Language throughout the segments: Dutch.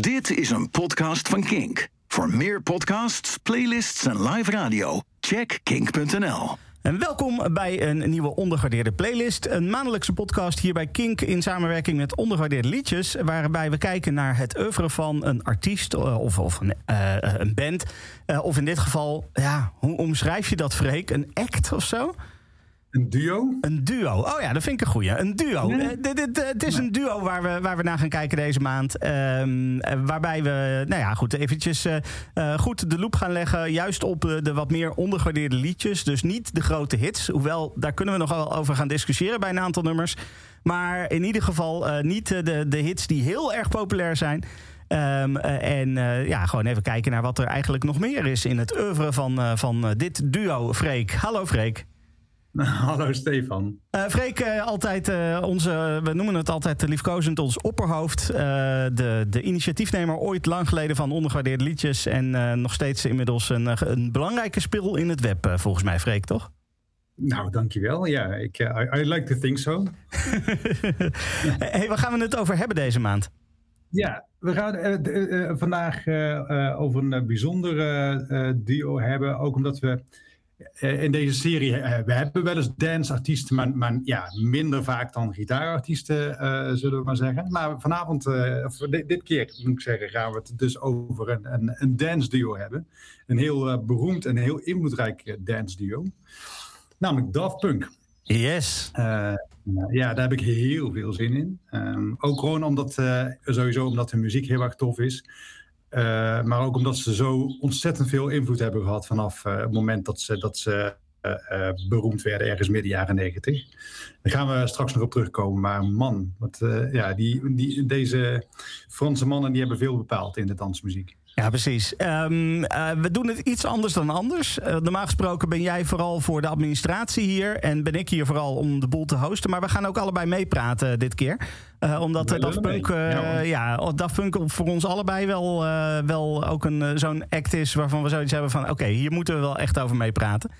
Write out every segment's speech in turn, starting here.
Dit is een podcast van Kink. Voor meer podcasts, playlists en live radio, check kink.nl. En welkom bij een nieuwe ondergewaardeerde playlist. Een maandelijkse podcast hier bij Kink in samenwerking met ondergewaardeerde liedjes. Waarbij we kijken naar het oeuvre van een artiest eh, of, of een, uh, een band. Uh, of in dit geval, ja, hoe omschrijf je dat, Freek? Een act of zo? Een duo? Een duo. Oh ja, dat vind ik een goeie. Een duo. Nee. Uh, dit, dit, het is nee. een duo waar we, waar we naar gaan kijken deze maand. Um, waarbij we, nou ja, goed, eventjes uh, goed de loop gaan leggen. Juist op de wat meer ondergewaardeerde liedjes. Dus niet de grote hits. Hoewel, daar kunnen we nog wel over gaan discussiëren bij een aantal nummers. Maar in ieder geval niet de, de hits die heel erg populair zijn. Um, en ja, gewoon even kijken naar wat er eigenlijk nog meer is in het oeuvre van, van dit duo. Freek. Hallo Freek. Hallo Stefan. Uh, Freek, uh, altijd uh, onze, we noemen het altijd liefkozend ons opperhoofd. de, de initiatiefnemer ooit lang geleden van ondergewaardeerde liedjes. En nog steeds inmiddels een, een belangrijke spil in het web, volgens mij, Freek, toch? Nou, dankjewel. Ja, ik, I, I like to think so. hey, waar gaan we het over hebben deze maand? Ja, we gaan vandaag over een bijzonder duo hebben. Ook omdat we in deze serie, uh, we hebben wel eens danceartiesten, maar, maar ja, minder vaak dan gitaarartiesten, uh, zullen we maar zeggen. Maar vanavond, uh, of dit, dit, keer moet ik zeggen, gaan we het dus over een, een, een dance duo hebben. Een heel beroemd en heel invloedrijk dance duo. Namelijk Daft Punk. Yes. ja, daar heb ik heel veel zin in. Um, ook gewoon omdat, sowieso omdat hun muziek heel erg tof is. Uh, maar ook omdat ze zo ontzettend veel invloed hebben gehad vanaf uh, het moment dat ze, dat ze uh, beroemd werden, ergens midden jaren negentig. Daar gaan we straks nog op terugkomen. Maar man, wat, ja, die, die, deze Franse mannen die hebben veel bepaald in de dansmuziek. Ja, precies. Um, uh, we doen het iets anders dan anders. Uh, normaal gesproken ben jij vooral voor de administratie hier. En ben ik hier vooral om de boel te hosten. Maar we gaan ook allebei meepraten dit keer. Uh, omdat Daft Punk, ja, ja, Daft Punk voor ons allebei wel, wel ook een, zo'n act is... waarvan we zoiets hebben van... oké, okay, hier moeten we wel echt over meepraten.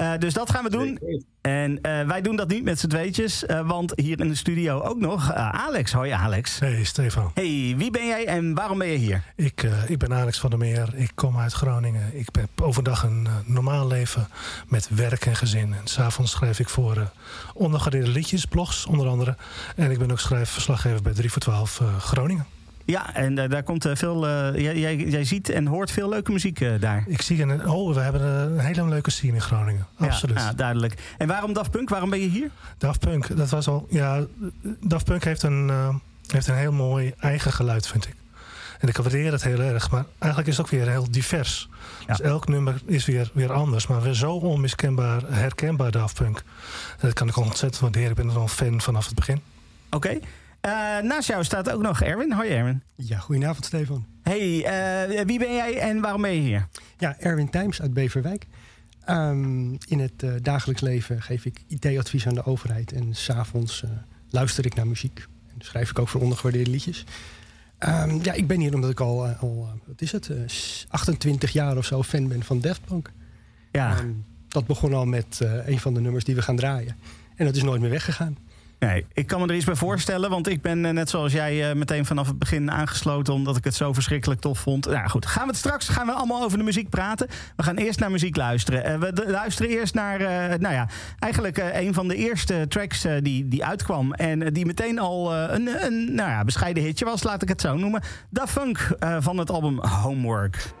Uh, dus dat gaan we doen. En uh, wij doen dat niet met z'n tweetjes. Uh, want hier in de studio ook nog Alex. Hoi Alex. Hey Stefan. Hey, wie ben jij en waarom ben je hier? Ik, ik ben Alex van der Meer. Ik kom uit Groningen. Ik heb overdag een normaal leven met werk en gezin. En s'avonds schrijf ik voor ondergewaardeerde liedjes, blogs onder andere. En ik ben ook schrijfverslaggever bij 3 voor 12 Groningen. Ja, en uh, daar komt uh, veel. Uh, jij, jij, ziet en hoort veel leuke muziek daar. Ik zie een. Oh, we hebben een hele leuke scene in Groningen. Absoluut. Ja, duidelijk. En waarom Daft Punk? Waarom ben je hier? Daft Punk, dat was al. Ja, Daft Punk heeft een, heeft een heel mooi eigen geluid, vind ik. En ik waardeer het heel erg. Maar eigenlijk is het ook weer heel divers. Ja. Dus elk nummer is weer, weer anders. Maar weer zo onmiskenbaar herkenbaar Daft Punk. Dat kan ik ontzettend waarderen. Ik ben er al een fan vanaf het begin. Oké. Okay. Uh, naast jou staat ook nog Erwin. Hoi Erwin. Ja, goedenavond Stefan. Hey, uh, wie ben jij en waarom ben je hier? Ja, Erwin Tijms uit Beverwijk. Um, in het uh, dagelijks leven geef ik IT-advies aan de overheid. En s'avonds luister ik naar muziek. En schrijf ik ook voor ondergewaardeerde liedjes. Um, ja, ik ben hier omdat ik al, al wat is het, 28 jaar of zo fan ben van Daft Punk. Ja. Um, dat begon al met een van de nummers die we gaan draaien. En dat is nooit meer weggegaan. Nee, ik kan me er iets bij voorstellen, want ik ben net zoals jij meteen vanaf het begin aangesloten omdat ik het zo verschrikkelijk tof vond. Nou goed, gaan we het straks gaan we allemaal over de muziek praten. We gaan eerst naar muziek luisteren. we luisteren eerst naar, nou ja, eigenlijk een van de eerste tracks die, die uitkwam en die meteen al een, een nou ja, bescheiden hitje was, laat ik het zo noemen. Da Funk van het album Homework.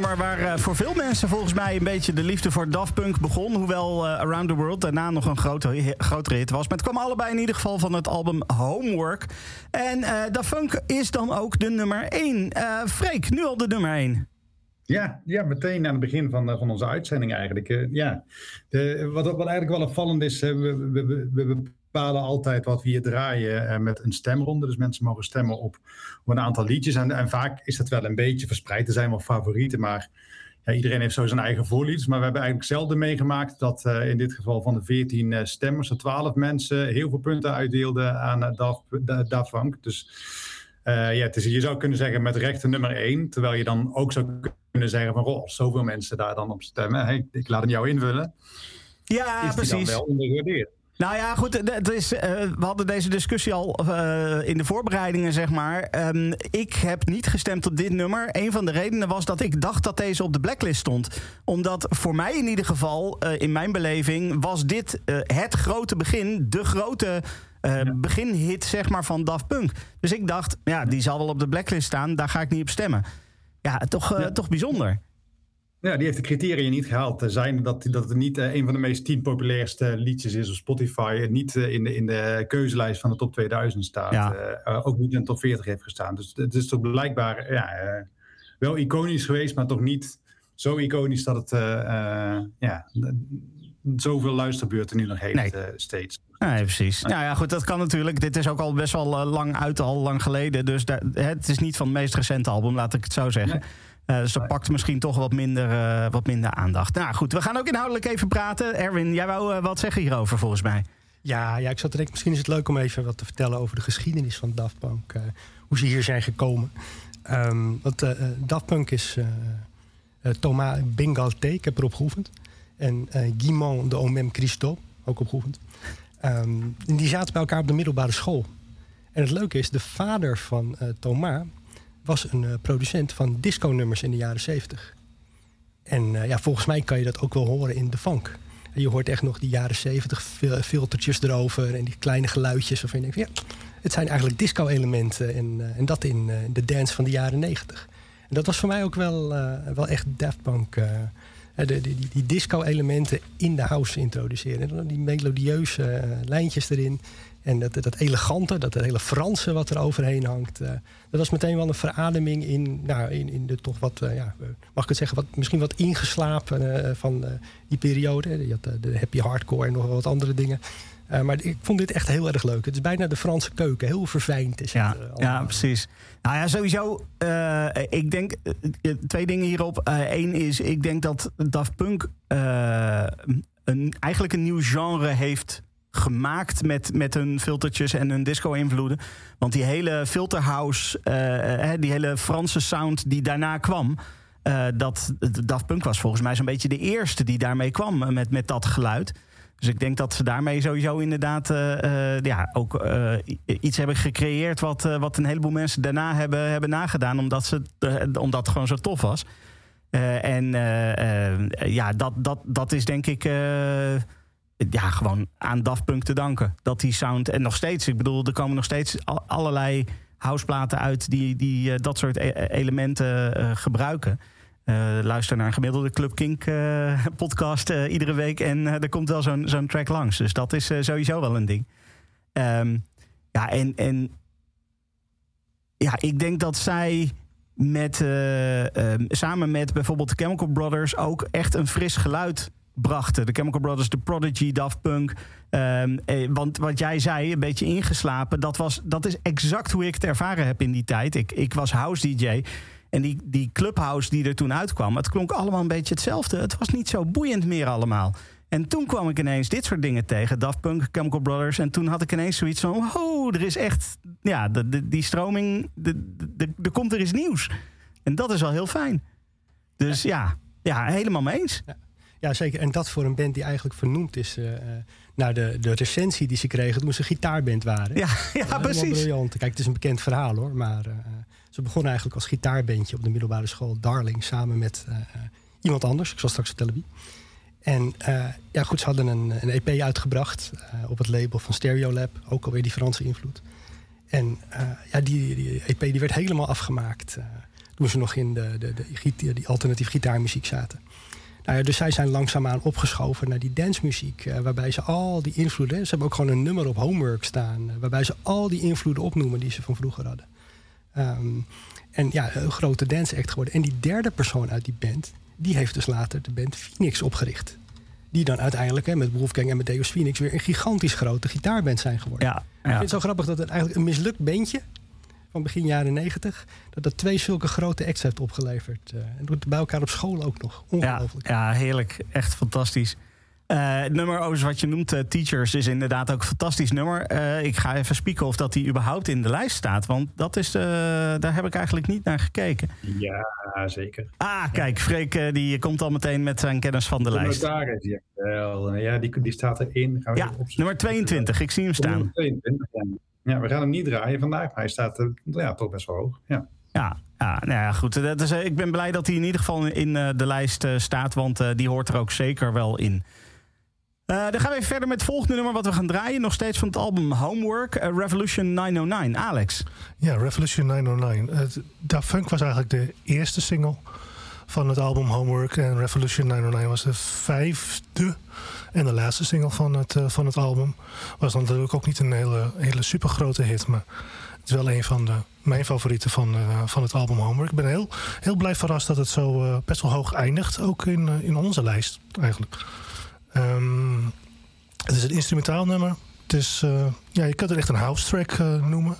Nummer waar voor veel mensen volgens mij een beetje de liefde voor Daft Punk begon. Hoewel Around the World daarna nog een grote, grotere hit was. Maar het kwam allebei in ieder geval van het album Homework. En Daft Punk is dan ook de nummer 1. Freek, nu al de nummer 1. Ja, ja, meteen aan het begin van, van onze uitzending eigenlijk. ja. De, wat, wat eigenlijk wel opvallend is, we, we bepalen altijd wat we hier draaien uh, met een stemronde. Dus mensen mogen stemmen op, op een aantal liedjes. En, en, vaak is dat wel een beetje verspreid. Er zijn wel favorieten, maar ja, iedereen heeft zo zijn eigen voorliedjes. Maar we hebben eigenlijk zelden meegemaakt dat uh, in dit geval van de 14 uh, stemmers, er 12 mensen heel veel punten uitdeelden aan Daft Punk. Dus ja, het is, je zou kunnen zeggen met rechten nummer 1. Terwijl je dan ook zou kunnen zeggen van, oh, zoveel mensen daar dan op stemmen. Hey, ik laat hem jou invullen. Ja, is precies. dan wel ondergewaardeerd. Nou ja, goed. Het is, uh, we hadden deze discussie al uh, in de voorbereidingen, zeg maar. Um, ik heb niet gestemd op dit nummer. Een van de redenen was dat ik dacht dat deze op de blacklist stond. Omdat voor mij in ieder geval, uh, in mijn beleving, was dit het grote begin, de grote. Beginhit zeg maar, van Daft Punk. Dus ik dacht, ja, die zal wel op de blacklist staan. Daar ga ik niet op stemmen. Ja, toch, ja. toch bijzonder. Ja, die heeft de criteria niet gehaald. Zijn dat, dat het niet uh, een van de meest tien populairste liedjes is op Spotify. En niet uh, in, de, in de keuzelijst van de top 2000 staat. Ja. Uh, ook niet in de top 40 heeft gestaan. Dus het is toch blijkbaar ja, wel iconisch geweest, maar toch niet zo iconisch dat het ja, zoveel luisterbeurten nu nog heeft nee. steeds. Nee, precies. Nou ja, goed, dat kan natuurlijk. Dit is ook al best wel lang uit, al lang geleden. Dus daar, het is niet van het meest recente album, laat ik het zo zeggen. Nee. Uh, dus dat pakt misschien toch wat minder, uh, wat minder aandacht. Nou goed, we gaan ook inhoudelijk even praten. Erwin, jij wou uh, wat zeggen hierover volgens mij. Ja, ja, ik zat te denken, misschien is het leuk om even wat te vertellen over de geschiedenis van Daft Punk. hoe ze hier zijn gekomen. Um, want Daft Punk is Thomas Bengalte, ik heb erop geoefend. En Guimond de Omem Christo, ook op. Um, die zaten bij elkaar op de middelbare school. En het leuke is, de vader van Thomas was een uh, producent van disco-nummers in de jaren 70. En uh, ja, volgens mij kan je dat ook wel horen in de funk. Je hoort echt nog die jaren 70 filtertjes erover en die kleine geluidjes. Waarvan je ja, het zijn eigenlijk disco-elementen. En, uh, en dat in de dance van de jaren 90. En dat was voor mij ook wel, wel echt Daft Punk. Die, die disco-elementen in de house introduceren. Die melodieuze lijntjes erin. En dat, dat elegante, dat hele Franse wat er overheen hangt. Uh, dat was meteen wel een verademing in, nou, in, in de toch wat, uh, ja, mag ik het zeggen, wat, misschien wat ingeslapen uh, van die periode. Je had de happy hardcore en nog wat andere dingen. maar ik vond dit echt heel erg leuk. Het is bijna de Franse keuken, heel verfijnd is ja, het. ja, precies. Nou ja, sowieso, ik denk twee dingen hierop. Eén is, ik denk dat Daft Punk een, eigenlijk een nieuw genre heeft gemaakt met, met hun filtertjes en hun disco-invloeden. Want die hele filterhouse, uh, die hele Franse sound die daarna kwam. Uh, dat Daft Punk was volgens mij zo'n beetje de eerste die daarmee kwam met, met dat geluid. Dus ik denk dat ze daarmee sowieso inderdaad ja, ook iets hebben gecreëerd wat, wat een heleboel mensen daarna hebben, hebben nagedaan, omdat, ze, omdat het gewoon zo tof was. en ja, dat, dat, dat is denk ik ja, gewoon aan Daft Punk te danken. Dat die sound, en nog steeds, ik bedoel, er komen nog steeds allerlei houseplaten uit die, die uh, dat soort e elementen uh, gebruiken. Uh, luister naar een gemiddelde Club Kink podcast iedere week en er komt wel zo'n zo'n track langs. Dus dat is sowieso wel een ding. Um, ja, en, en ja, ik denk dat zij met, um, samen met bijvoorbeeld Chemical Brothers ook echt een fris geluid brachten. De Chemical Brothers, The Prodigy, Daft Punk. Um, eh, want wat jij zei, een beetje ingeslapen, dat, was, dat is exact hoe ik het ervaren heb in die tijd. Ik, ik was house DJ. En die, die clubhouse die er toen uitkwam, het klonk allemaal een beetje hetzelfde. Het was niet zo boeiend meer allemaal. En toen kwam ik ineens dit soort dingen tegen. Daft Punk, Chemical Brothers. En toen had ik ineens zoiets van... Oh, er is echt... Ja, de, de, die stroming... Er komt er iets nieuws. En dat is wel heel fijn. Dus ja, ja, helemaal mee eens. Ja. Ja, zeker. En dat voor een band die eigenlijk vernoemd is uh, naar de, de recensie die ze kregen toen ze een gitaarband waren. Ja, ja precies. Briljant. Kijk, het is een bekend verhaal hoor. Maar uh, ze begonnen eigenlijk als gitaarbandje op de middelbare school Darling samen met iemand anders. Ik zal straks vertellen wie. En ja, goed, ze hadden een, een EP uitgebracht op het label van Stereolab. Ook alweer die Franse invloed. En ja, die, die EP die werd helemaal afgemaakt Toen ze nog in de, de, de, die alternatief gitaarmuziek zaten. Nou ja, dus zij zijn langzaamaan opgeschoven naar die dancemuziek. Uh, waarbij ze al die invloeden... Ze hebben ook gewoon een nummer op homework staan... Uh, waarbij ze al die invloeden opnoemen die ze van vroeger hadden. Um, en ja, een grote dance act geworden. En die derde persoon uit die band... die heeft dus later de band Phoenix opgericht. Die dan uiteindelijk hè, met Wolfgang en met Deus Phoenix... weer een gigantisch grote gitaarband zijn geworden. Ja, ja. Ik vind het zo grappig dat het eigenlijk een mislukt bandje van begin jaren negentig... dat dat twee zulke grote acts heeft opgeleverd. Uh, en doet bij elkaar op school ook nog. Ongelooflijk. Ja, ja heerlijk. Echt fantastisch. Uh, het nummer over wat je noemt, uh, Teachers, is inderdaad ook een fantastisch nummer. ik ga even spieken of dat die überhaupt in de lijst staat. Want dat is, daar heb ik eigenlijk niet naar gekeken. Ja, zeker. Ah, kijk, Freek die komt al meteen met zijn kennis van de, de lijst. Wel. Ja, die, die staat erin. Gaan we ja, nummer 22. Ik zie hem staan. 22, ja. Ja, we gaan hem niet draaien vandaag, maar hij staat uh, ja, toch best wel hoog. Ja. Ja, ja, nou ja, goed. Dat is, uh, ik ben blij dat hij in ieder geval in uh, de lijst staat, want die hoort er ook zeker wel in. dan gaan we even verder met het volgende nummer wat we gaan draaien. Nog steeds van het album Homework, Revolution 909. Alex. Ja, Revolution 909. Da Funk was eigenlijk de eerste single van het album Homework. En Revolution 909 was de vijfde en de laatste single van het, uh, van het album. Was natuurlijk ook niet een hele, hele super grote hit. Maar het is wel een van de, mijn favorieten van, uh, van het album Homework. Ik ben heel, heel blij verrast dat het zo uh, best wel hoog eindigt. Ook in, in onze lijst eigenlijk. Um, het is een instrumentaal nummer. Het is, ja, je kunt het echt een house track noemen.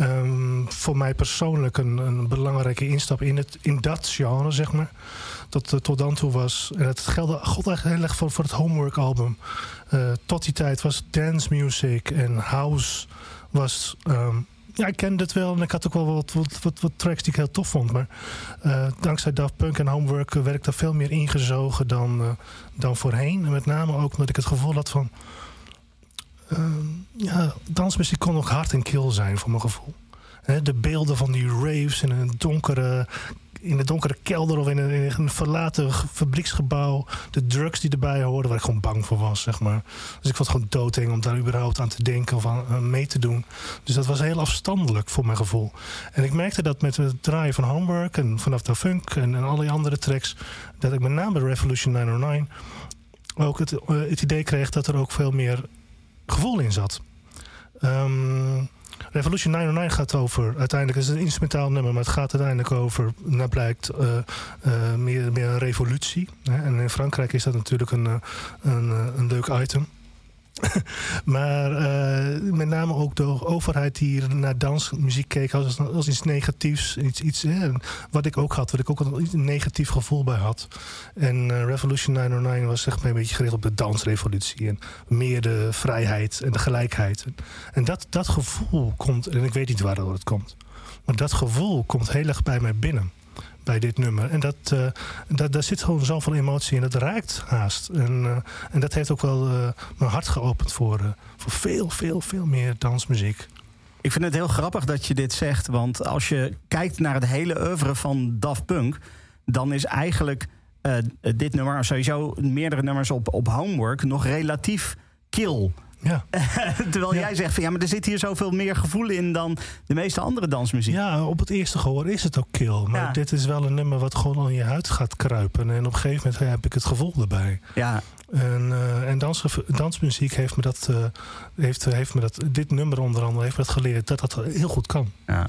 Um, voor mij persoonlijk een, een, belangrijke instap in, het, in dat genre, zeg maar. Uh, tot dan toe was. En het geldde god eigenlijk heel erg voor, voor het Homework album. Uh, tot die tijd was dance music en house was... Um, ja, ik kende het wel en ik had ook wel wat, wat, wat, tracks die ik heel tof vond. Maar uh, dankzij Daft Punk en Homework werd ik daar veel meer ingezogen dan, dan voorheen. En met name ook omdat ik het gevoel had van Ehm, ja, dansmuziek kon ook hard en kil zijn voor mijn gevoel. de beelden van die raves in een donkere, in een donkere kelder of in een, een, verlaten fabrieksgebouw. De drugs die erbij hoorden, waar ik gewoon bang voor was, zeg maar. Dus ik vond het gewoon doodeng om daar überhaupt aan te denken of aan, mee te doen. Dus dat was heel afstandelijk voor mijn gevoel. En ik merkte dat met het draaien van Homework en vanaf de funk en, en alle andere tracks, dat ik met name Revolution 909 ook het, eh, het idee kreeg dat er ook veel meer gevoel in zat. Um, Revolution 909 gaat over, uiteindelijk is het een instrumentaal nummer, maar het gaat uiteindelijk over, naar blijkt, uh, uh, meer, een revolutie. Hè? En in Frankrijk is dat natuurlijk een, uh, een, een leuk item. maar uh, met name ook de overheid die naar dansmuziek keek als, als iets negatiefs. Iets, iets, wat ik ook had, wat ik ook een negatief gevoel bij had. En uh, Revolution 909 was echt een beetje gericht op de dansrevolutie. En meer de vrijheid en de gelijkheid. En dat, dat gevoel komt, en ik weet niet waardoor het komt. Maar dat gevoel komt heel erg bij mij binnen bij dit nummer. En dat, uh, dat, daar zit gewoon zoveel emotie in. Dat raakt haast. En, uh, en dat heeft ook wel uh, mijn hart geopend voor, voor veel, veel, veel meer dansmuziek. Ik vind het heel grappig dat je dit zegt. Want als je kijkt naar het hele oeuvre van Daft Punk... dan is eigenlijk dit nummer, sowieso meerdere nummers op, op Homework... nog relatief kil. Ja. Terwijl jij zegt van ja, maar er zit hier zoveel meer gevoel in dan de meeste andere dansmuziek. Ja, op het eerste gehoor is het ook kill. Maar dit is wel een nummer wat gewoon al in je huid gaat kruipen. En op een gegeven moment heb ik het gevoel erbij. Ja. En, uh, en dans, dansmuziek heeft me dat, uh, heeft, heeft me dat, dit nummer onder andere heeft me dat geleerd dat dat heel goed kan. Ja.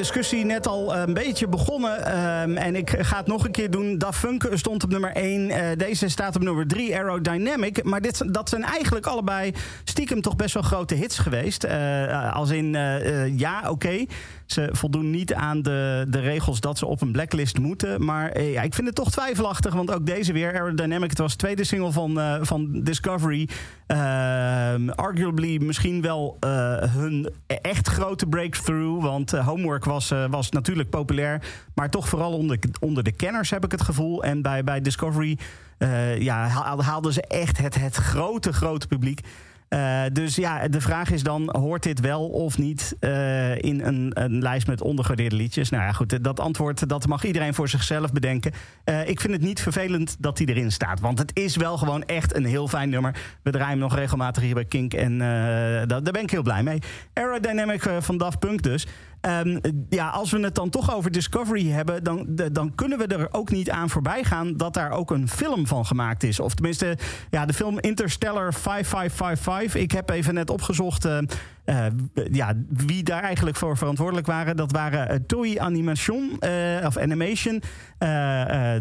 Discussie net al een beetje begonnen. Uh, en ik ga het nog een keer doen. Da Funk stond op nummer 1. Uh, deze staat op nummer 3, Aerodynamic. Maar dit, dat zijn eigenlijk allebei stiekem toch best wel grote hits geweest. als in, ja, oké. Ze voldoen niet aan de, de regels dat ze op een blacklist moeten. Maar ja, ik vind het toch twijfelachtig. Want ook deze weer, Aerodynamic, het was de tweede single van, van Discovery. Arguably misschien wel hun echt grote breakthrough. Want Homework was, was natuurlijk populair. Maar toch vooral onder, onder de kenners heb ik het gevoel. En bij, bij Discovery ja, haalden ze echt het, het grote, grote publiek. Uh, dus ja, de vraag is dan: hoort dit wel of niet uh, in een, een, lijst met ondergewaardeerde liedjes? Nou ja, goed, dat antwoord dat mag iedereen voor zichzelf bedenken. Uh, ik vind het niet vervelend dat hij erin staat, want het is wel gewoon echt een heel fijn nummer. We draaien hem nog regelmatig hier bij Kink en daar, daar ben ik heel blij mee. Aerodynamic van Daft Punk dus. Um, ja, als we het dan toch over Discovery hebben, dan, dan kunnen we er ook niet aan voorbij gaan dat daar ook een film van gemaakt is. Of tenminste, ja, de film Interstellar 5555. Ik heb even net opgezocht. Uh, uh, ja, wie daar eigenlijk voor verantwoordelijk waren. Dat waren uh, Toei Animation, of Animation.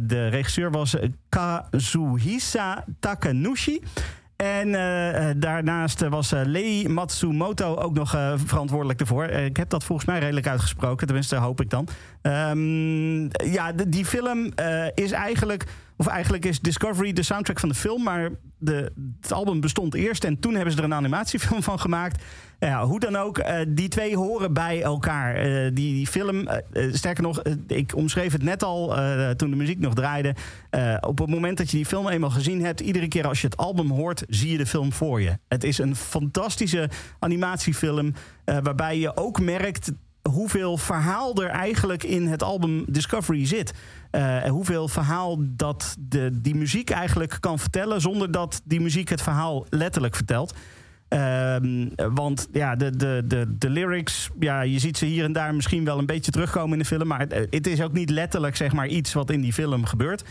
de regisseur was Kazuhisa Takanushi. En daarnaast was Lei Matsumoto ook nog verantwoordelijk ervoor. ik heb dat volgens mij redelijk uitgesproken, tenminste hoop ik dan. Um, ja, die film is eigenlijk of eigenlijk is Discovery de soundtrack van de film, maar de, het album bestond eerst en toen hebben ze er een animatiefilm van gemaakt. Ja, hoe dan ook, uh, die twee horen bij elkaar. Uh, die, die, film, uh, sterker nog, ik omschreef het net al toen de muziek nog draaide. op het moment dat je die film eenmaal gezien hebt, iedere keer als je het album hoort, zie je de film voor je. Het is een fantastische animatiefilm waarbij je ook merkt hoeveel verhaal er eigenlijk in het album Discovery zit. Uh, hoeveel verhaal dat de, die muziek eigenlijk kan vertellen... zonder dat die muziek het verhaal letterlijk vertelt. Uh, want ja, de, de, de, de lyrics, ja, je ziet ze hier en daar misschien wel een beetje terugkomen in de film. Maar het, het is ook niet letterlijk zeg maar, iets wat in die film gebeurt.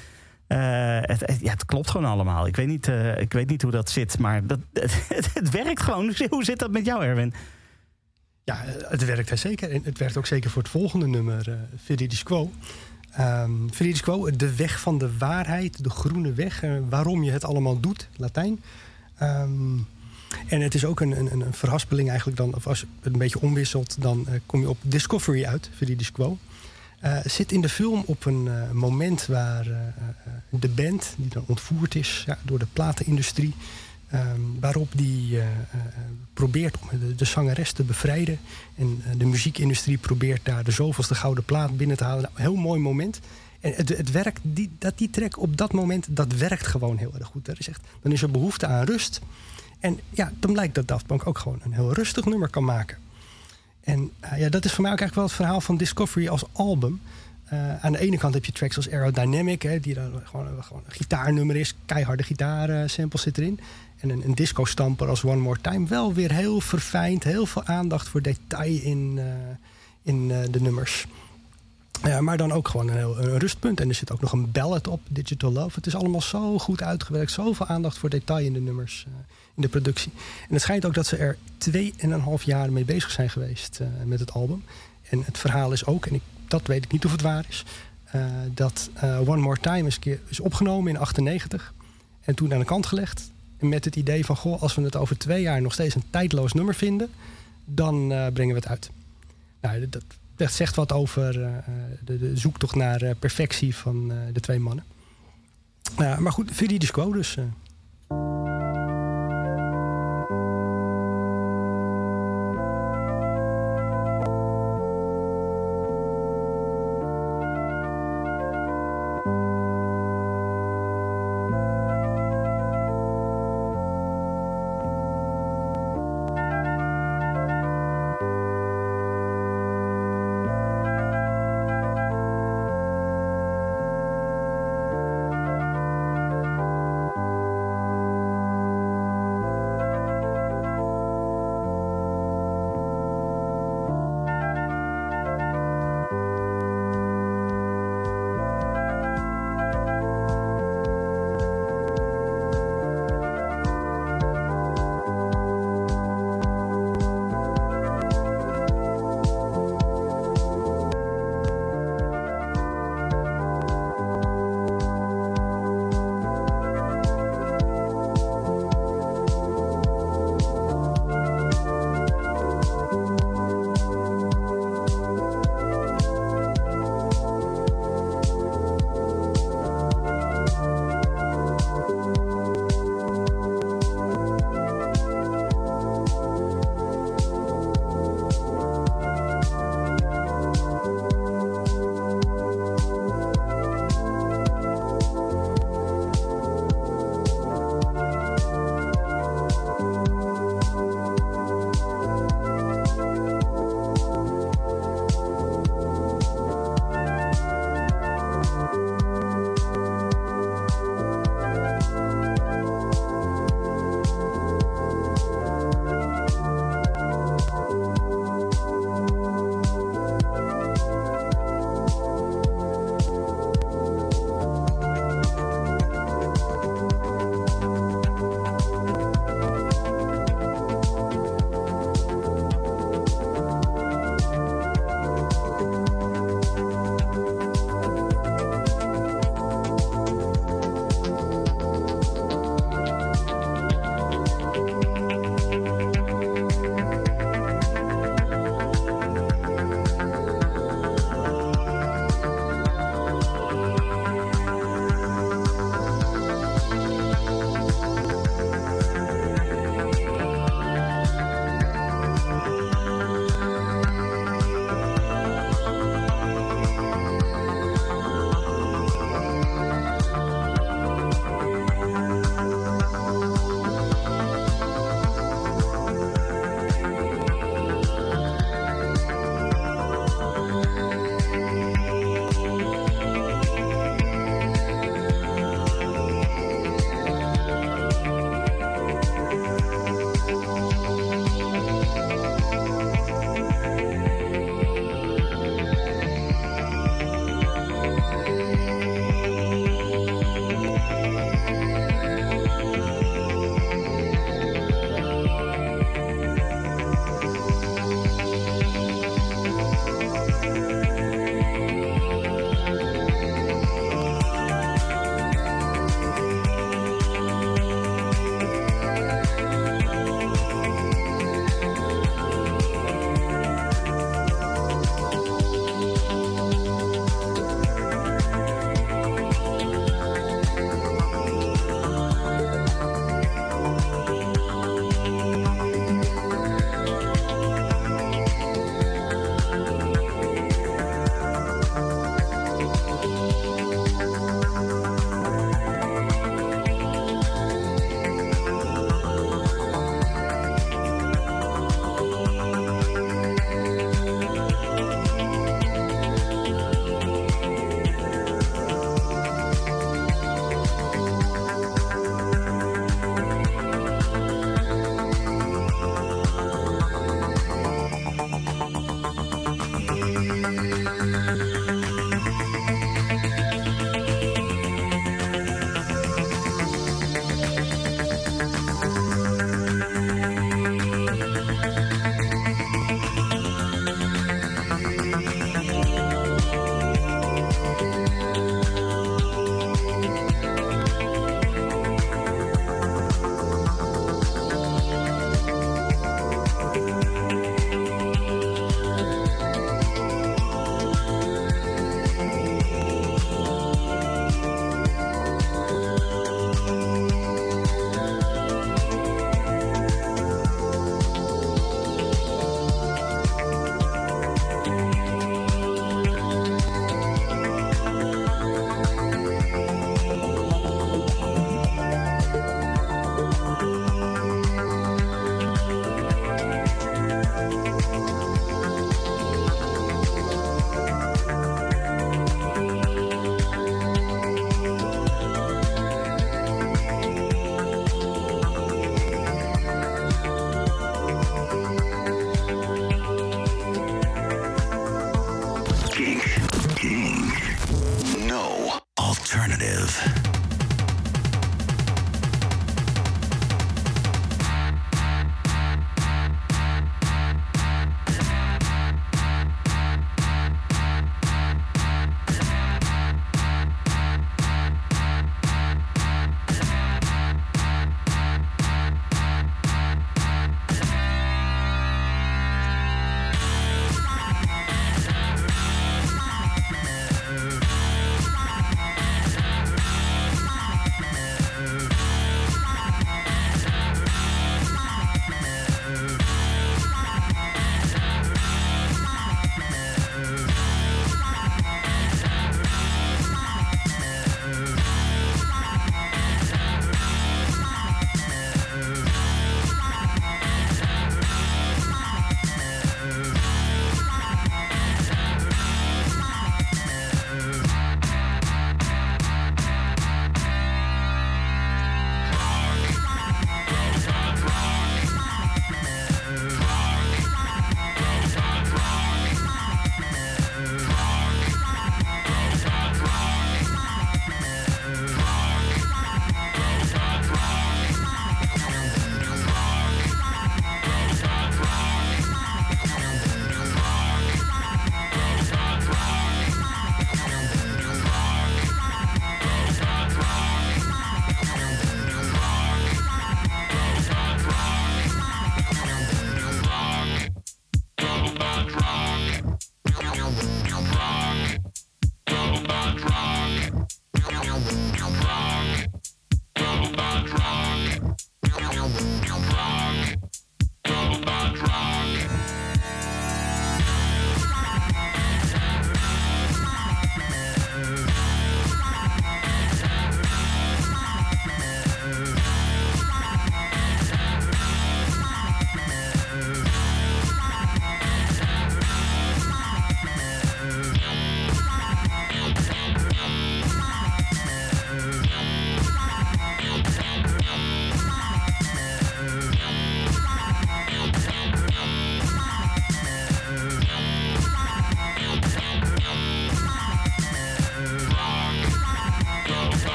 Uh, het, ja, het klopt gewoon allemaal. Ik weet niet, ik weet niet hoe dat zit, maar dat, het, werkt gewoon. Hoe zit dat met jou, Erwin? Ja, het werkt zeker. En het werkt ook zeker voor het volgende nummer, uh, Quo. Um, Quo, de weg van de waarheid, de groene weg, uh, waarom je het allemaal doet, Latijn. Um, en het is ook een, een, een verhaspeling eigenlijk dan, of als je het een beetje omwisselt, dan uh, kom je op Discovery uit, Veridis Quo. Uh, zit in de film op een moment waar de band, die dan ontvoerd is ja, door de platenindustrie, Um, waarop die uh, probeert om de, de, zangeres te bevrijden. En uh, de muziekindustrie probeert daar de zoveelste gouden plaat binnen te halen. Nou, heel mooi moment. En het, het werkt, die, dat die track op dat moment, dat werkt gewoon heel erg goed. Er is echt, dan is er behoefte aan rust. En ja, dan blijkt dat Daft Punk ook gewoon een heel rustig nummer kan maken. En ja, dat is voor mij ook eigenlijk wel het verhaal van Discovery als album. Aan de ene kant heb je tracks als Aerodynamic, hè, die dan gewoon, gewoon een gitaarnummer is. Keiharde gitaarsamples zit erin. En een, een disco-stamper als One More Time. Wel weer heel verfijnd, heel veel aandacht voor detail in, uh, in uh, de nummers. Maar dan ook gewoon een, heel, een, rustpunt. En er zit ook nog een ballad op, Digital Love. Het is allemaal zo goed uitgewerkt. Zoveel aandacht voor detail in de nummers, uh, in de productie. En het schijnt ook dat ze er twee en een half jaar mee bezig zijn geweest met het album. En het verhaal is ook, en ik, dat weet ik niet of het waar is... dat One More Time is, keer, is opgenomen in 98 en toen aan de kant gelegd met het idee van, goh, als we het over twee jaar nog steeds een tijdloos nummer vinden, dan uh, brengen we het uit. Nou, dat, zegt wat over uh, de, de, zoektocht naar perfectie van de twee mannen. maar goed, Vidi de Quo dus.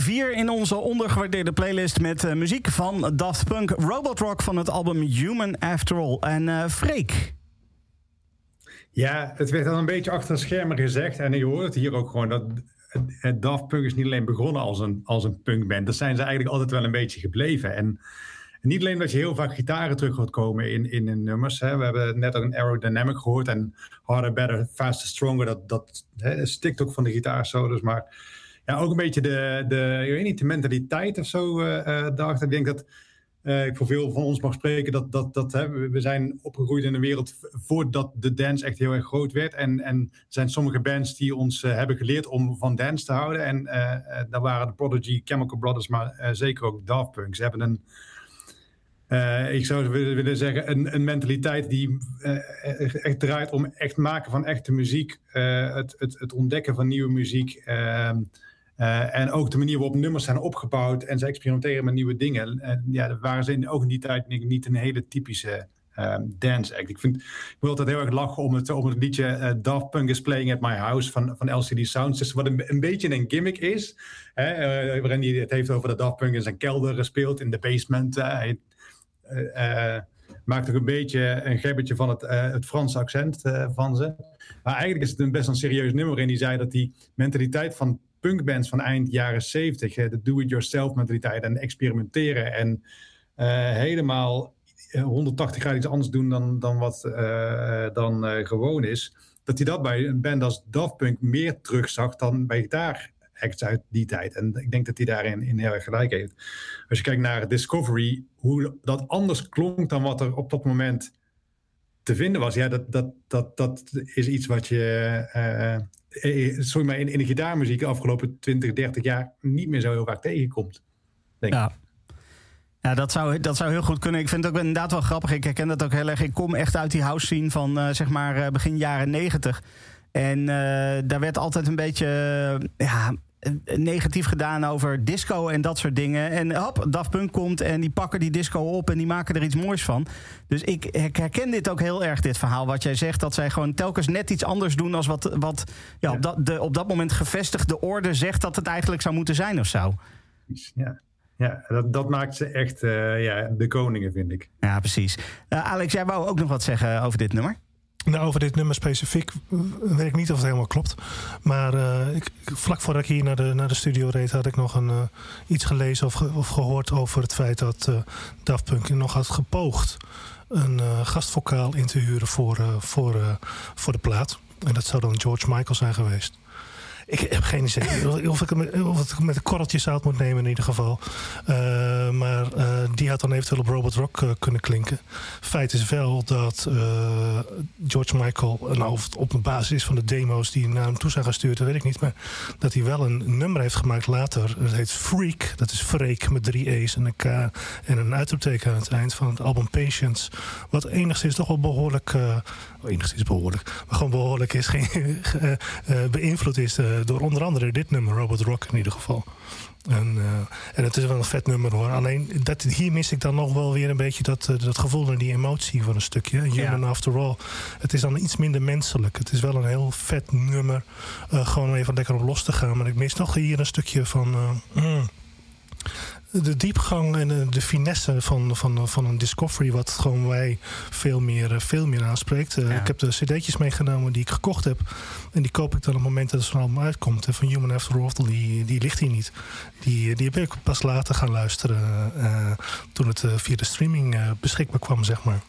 4 in onze ondergewaardeerde playlist met uh, muziek van Daft Punk Robot Rock van het album Human After All. En uh, Freek. Ja, het werd al een beetje achter de schermen gezegd. En je hoort het hier ook gewoon dat Daft Punk is niet alleen begonnen als een, als een punkband. Dat zijn ze eigenlijk altijd wel een beetje gebleven. En niet alleen dat je heel vaak gitaren terug gaat komen in, in de nummers. Hè. We hebben net ook een aerodynamic gehoord. En Harder, Better, Faster, Stronger. Dat, dat hè, stikt ook van de gitaarsolos. Maar ja, ook een beetje de, de, ik weet niet, de mentaliteit of zo uh, daarachter. Ik denk dat uh, ik voor veel van ons mag spreken dat, dat, dat hè, we zijn opgegroeid in een wereld voordat de dance echt heel erg groot werd. En, en er zijn sommige bands die ons hebben geleerd om van dance te houden. En daar waren de Prodigy, Chemical Brothers, maar zeker ook Daft Punk. Ze hebben een, ik zou willen zeggen, een, een mentaliteit die echt draait om echt maken van echte muziek. het, het, het ontdekken van nieuwe muziek. Uh, en ook de manier waarop nummers zijn opgebouwd en ze experimenteren met nieuwe dingen. En ja, dat waren ze in, ook in die tijd niet een hele typische um, dance act. Ik, vind, ik wil altijd heel erg lachen om het, om het liedje uh, Daft Punk is Playing at My House van, van LCD Sound System, wat een, beetje een gimmick is. Hè, uh, het heeft over dat Daft Punk in zijn kelder gespeeld, in de basement. hij maakt ook een beetje een gebbetje van het, het Franse accent van ze. Maar eigenlijk is het een best een serieus nummer. En die zei dat die mentaliteit van punkbands van eind jaren 70. De do-it-yourself mentaliteit en experimenteren. En uh, helemaal 180 graden iets anders doen dan, dan wat uh, dan gewoon is. Dat hij dat bij een band als Daft Punk meer terugzag dan bij gitaar acts uit die tijd. En ik denk dat hij daarin in heel erg gelijk heeft. Als je kijkt naar Discovery, hoe dat anders klonk dan wat er op dat moment te vinden was. Ja, dat, dat, dat, dat is iets wat je eh, sorry, maar in, in de gitaarmuziek de afgelopen 20, 30 jaar niet meer zo heel vaak tegenkomt. Denk ja. Ja, dat zou, dat zou heel goed kunnen. Ik vind het ook inderdaad wel grappig. Ik herken dat ook heel erg. Ik kom echt uit die house scene van uh, zeg maar begin jaren 90. En daar werd altijd een beetje ja, negatief gedaan over disco en dat soort dingen. En hop, Daft Punk komt en die pakken die disco op en die maken er iets moois van. Dus ik herken dit ook heel erg, dit verhaal wat jij zegt. Dat zij gewoon telkens net iets anders doen als wat, wat ja, ja. Op, dat, de, op dat moment gevestigde orde zegt dat het eigenlijk zou moeten zijn of zo. Ja. Ja, dat, dat maakt ze echt uh, ja, de koningen, vind ik. Ja, precies. Uh, Alex, jij wou ook nog wat zeggen over dit nummer? Nou, over dit nummer specifiek weet ik niet of het helemaal klopt. Maar uh, ik, vlak voordat ik hier naar de, naar de studio reed, had ik nog een, uh, iets gelezen of, of, gehoord over het feit dat uh, Daft Punk nog had gepoogd een gastvokaal in te huren voor, voor, voor de plaat. En dat zou dan George Michael zijn geweest. Ik heb geen idee of ik, of ik met een korreltje zout moet nemen in ieder geval. Uh, maar uh, die had dan eventueel op Robot Rock uh, kunnen klinken. Feit is wel dat George Michael, nou, op basis van de demo's die naar hem toe zijn gestuurd, dat weet ik niet. Maar dat hij wel een nummer heeft gemaakt later. Dat heet Freak. Dat is Freak met drie E's en een K en een uitroepteken aan het eind van het album Patience. Wat enigszins toch wel behoorlijk, enigszins behoorlijk, maar gewoon behoorlijk is, beïnvloed is door onder andere dit nummer, Robot Rock in ieder geval. En, uh, en het is wel een vet nummer hoor. Alleen dat, hier mis ik dan nog wel weer een beetje dat, uh, dat gevoel en die emotie van een stukje. Human ja. After All. Het is dan iets minder menselijk. Het is wel een heel vet nummer. Uh, gewoon even lekker op los te gaan. Maar ik mis nog hier een stukje van. Mm, de diepgang en de finesse van, van, van een Discovery, wat gewoon wij veel meer, veel meer aanspreekt. Ja. Ik heb de cd'tjes meegenomen die ik gekocht heb. En die koop ik dan op het moment dat het album uitkomt. En van Human After All, die, die ligt hier niet. Die, die heb ik pas later gaan luisteren uh, toen het via de streaming beschikbaar kwam, zeg maar.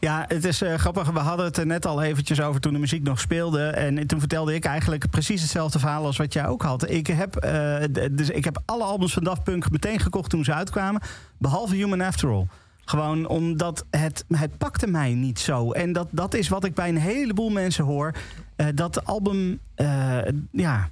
Ja, het is uh, grappig. We hadden het er net al eventjes over toen de muziek nog speelde. En toen vertelde ik eigenlijk precies hetzelfde verhaal als wat jij ook had. Ik heb, uh, dus ik heb alle albums van Daft Punk meteen gekocht toen ze uitkwamen. Behalve Human After All. Gewoon omdat het, het pakte mij niet zo. En dat, dat is wat ik bij een heleboel mensen hoor. Uh, dat album, ja,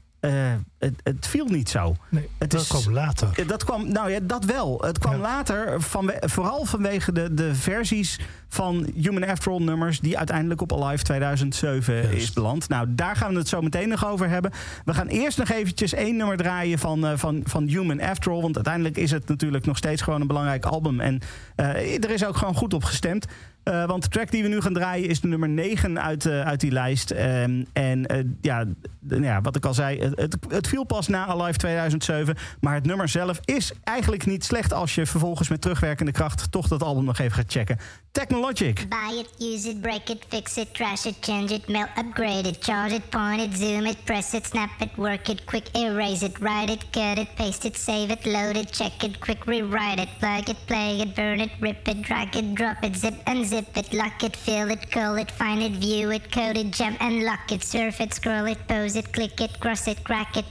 het, het, viel niet zo. Nee, het dat is, kwam later. Dat kwam, nou ja, dat wel. Het kwam ja. later, van, vooral vanwege de, de versies van Human After All nummers... die uiteindelijk op Alive 2007 Juist. is beland. Nou, daar gaan we het zo meteen nog over hebben. We gaan eerst nog eventjes één nummer draaien van, uh, van, van Human After All... want uiteindelijk is het natuurlijk nog steeds gewoon een belangrijk album. En uh, er is ook gewoon goed op gestemd. Uh, want de track die we nu gaan draaien is de nummer 9 uit, uh, uit die lijst. Um, en ja, ja, wat ik al zei, het, het, viel pas na Alive 2007. Maar het nummer zelf is eigenlijk niet slecht als je vervolgens met terugwerkende kracht toch dat album nog even gaat checken. Technologic. Buy it, use it, break it, fix it, trash it, change it, melt, upgrade it, charge it, point it, zoom it, press it, snap it, work it, quick erase it, write it, cut it, paste it, save it, load it, check it, quick rewrite it, plug it, play it, burn it, rip it, drag it, drop it, zip unzip it, lock it, fill it, curl it, find it, view it, code it, jump and lock it, surf it, scroll it, pose it, click it, cross it, crack it,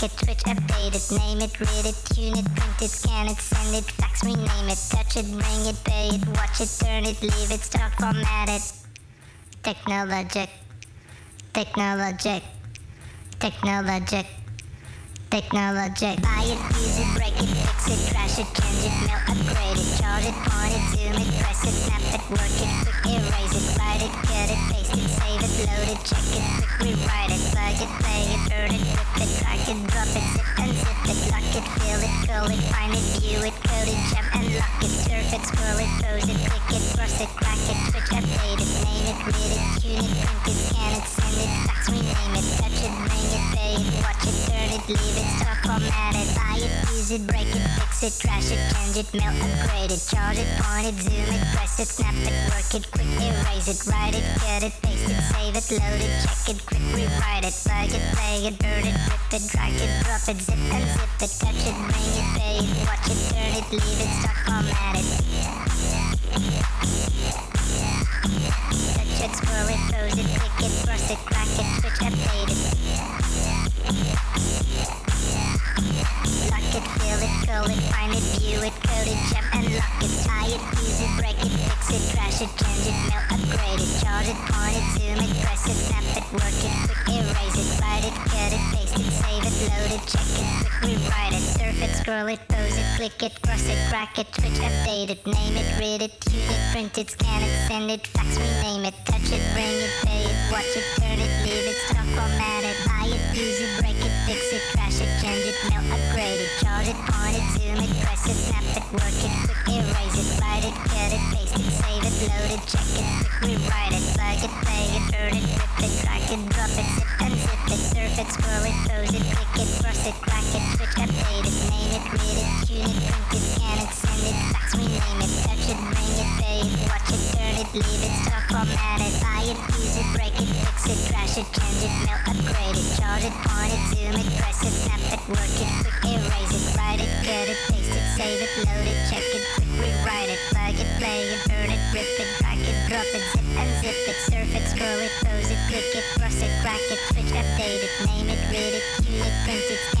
it, switch, update it, name it, read it, tune it, print it, scan it, send it, fax, rename it, touch it, bring it, pay it, watch it, turn it, leave it, start, format it. Technologic, technologic, technologic. Technologic. Buy it, use it, break it, fix it, trash it, change it, mail, upgrade it, charge it, point it, zoom it, press it, snap it, work it, quick erase it, write it, cut it, it, load it, check it, quick rewrite it, plug it, play it, burn it, rip it, drag it, drop it, zip unzip it, lock it, fill it, curl it, find it, view it, code it, jump and lock it, surf it, scroll it, pose it, click it, cross it, crack it, switch, update it, name it, read it, tune it, print it, scan it, send it, fax, rename it, touch it, bring it, it, watch it, turn it, leave it, start, format it, buy it, use it, break it, fix it, trash it, change it, mail, upgrade it, charge it, point it, zoom it, press it, snap it, work it, quick erase it, write it, cut it, paste it, save it, load it, check it, quick rewrite it, plug it, play it, burn it, rip it, drag it, drop it, zip unzip it, touch it, bring it, pay it, watch it, turn it, leave it, start, format it. Touch it, scroll it, pose it, click it, cross it, crack it, switch, update it. Lock it, fill it, curl it, find it, view it, code it, jump and lock it, tie it, use it, break it, fix it, trash it, change it, mail, upgrade it, charge it, point it, zoom it, press it, snap it, work it, quick erase it, write it, cut it, paste it, save it, load it, check it, quick rewrite it, surf it, scroll it, pose it, click it, cross it, crack it, switch, update it, name it, read it, tune it, print it, scan it, send it, fax, rename it, touch it, bring it, it, switch, update it, name it, read it, tune it, print it,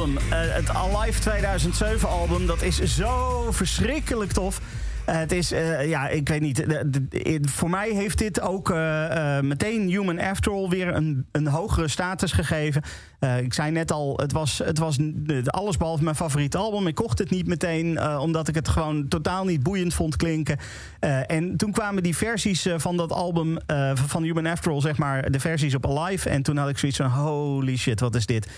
Album, uh, het Alive 2007 album, dat is zo verschrikkelijk tof. het is, ja, ik weet niet. voor mij heeft dit ook meteen Human After All weer een, een hogere status gegeven. ik zei net al, het was, het was alles behalve mijn favoriete album. Ik kocht het niet meteen, omdat ik het gewoon totaal niet boeiend vond klinken. en toen kwamen die versies van dat album van Human After All, zeg maar, de versies op Alive. En toen had ik zoiets van, holy shit, wat is dit?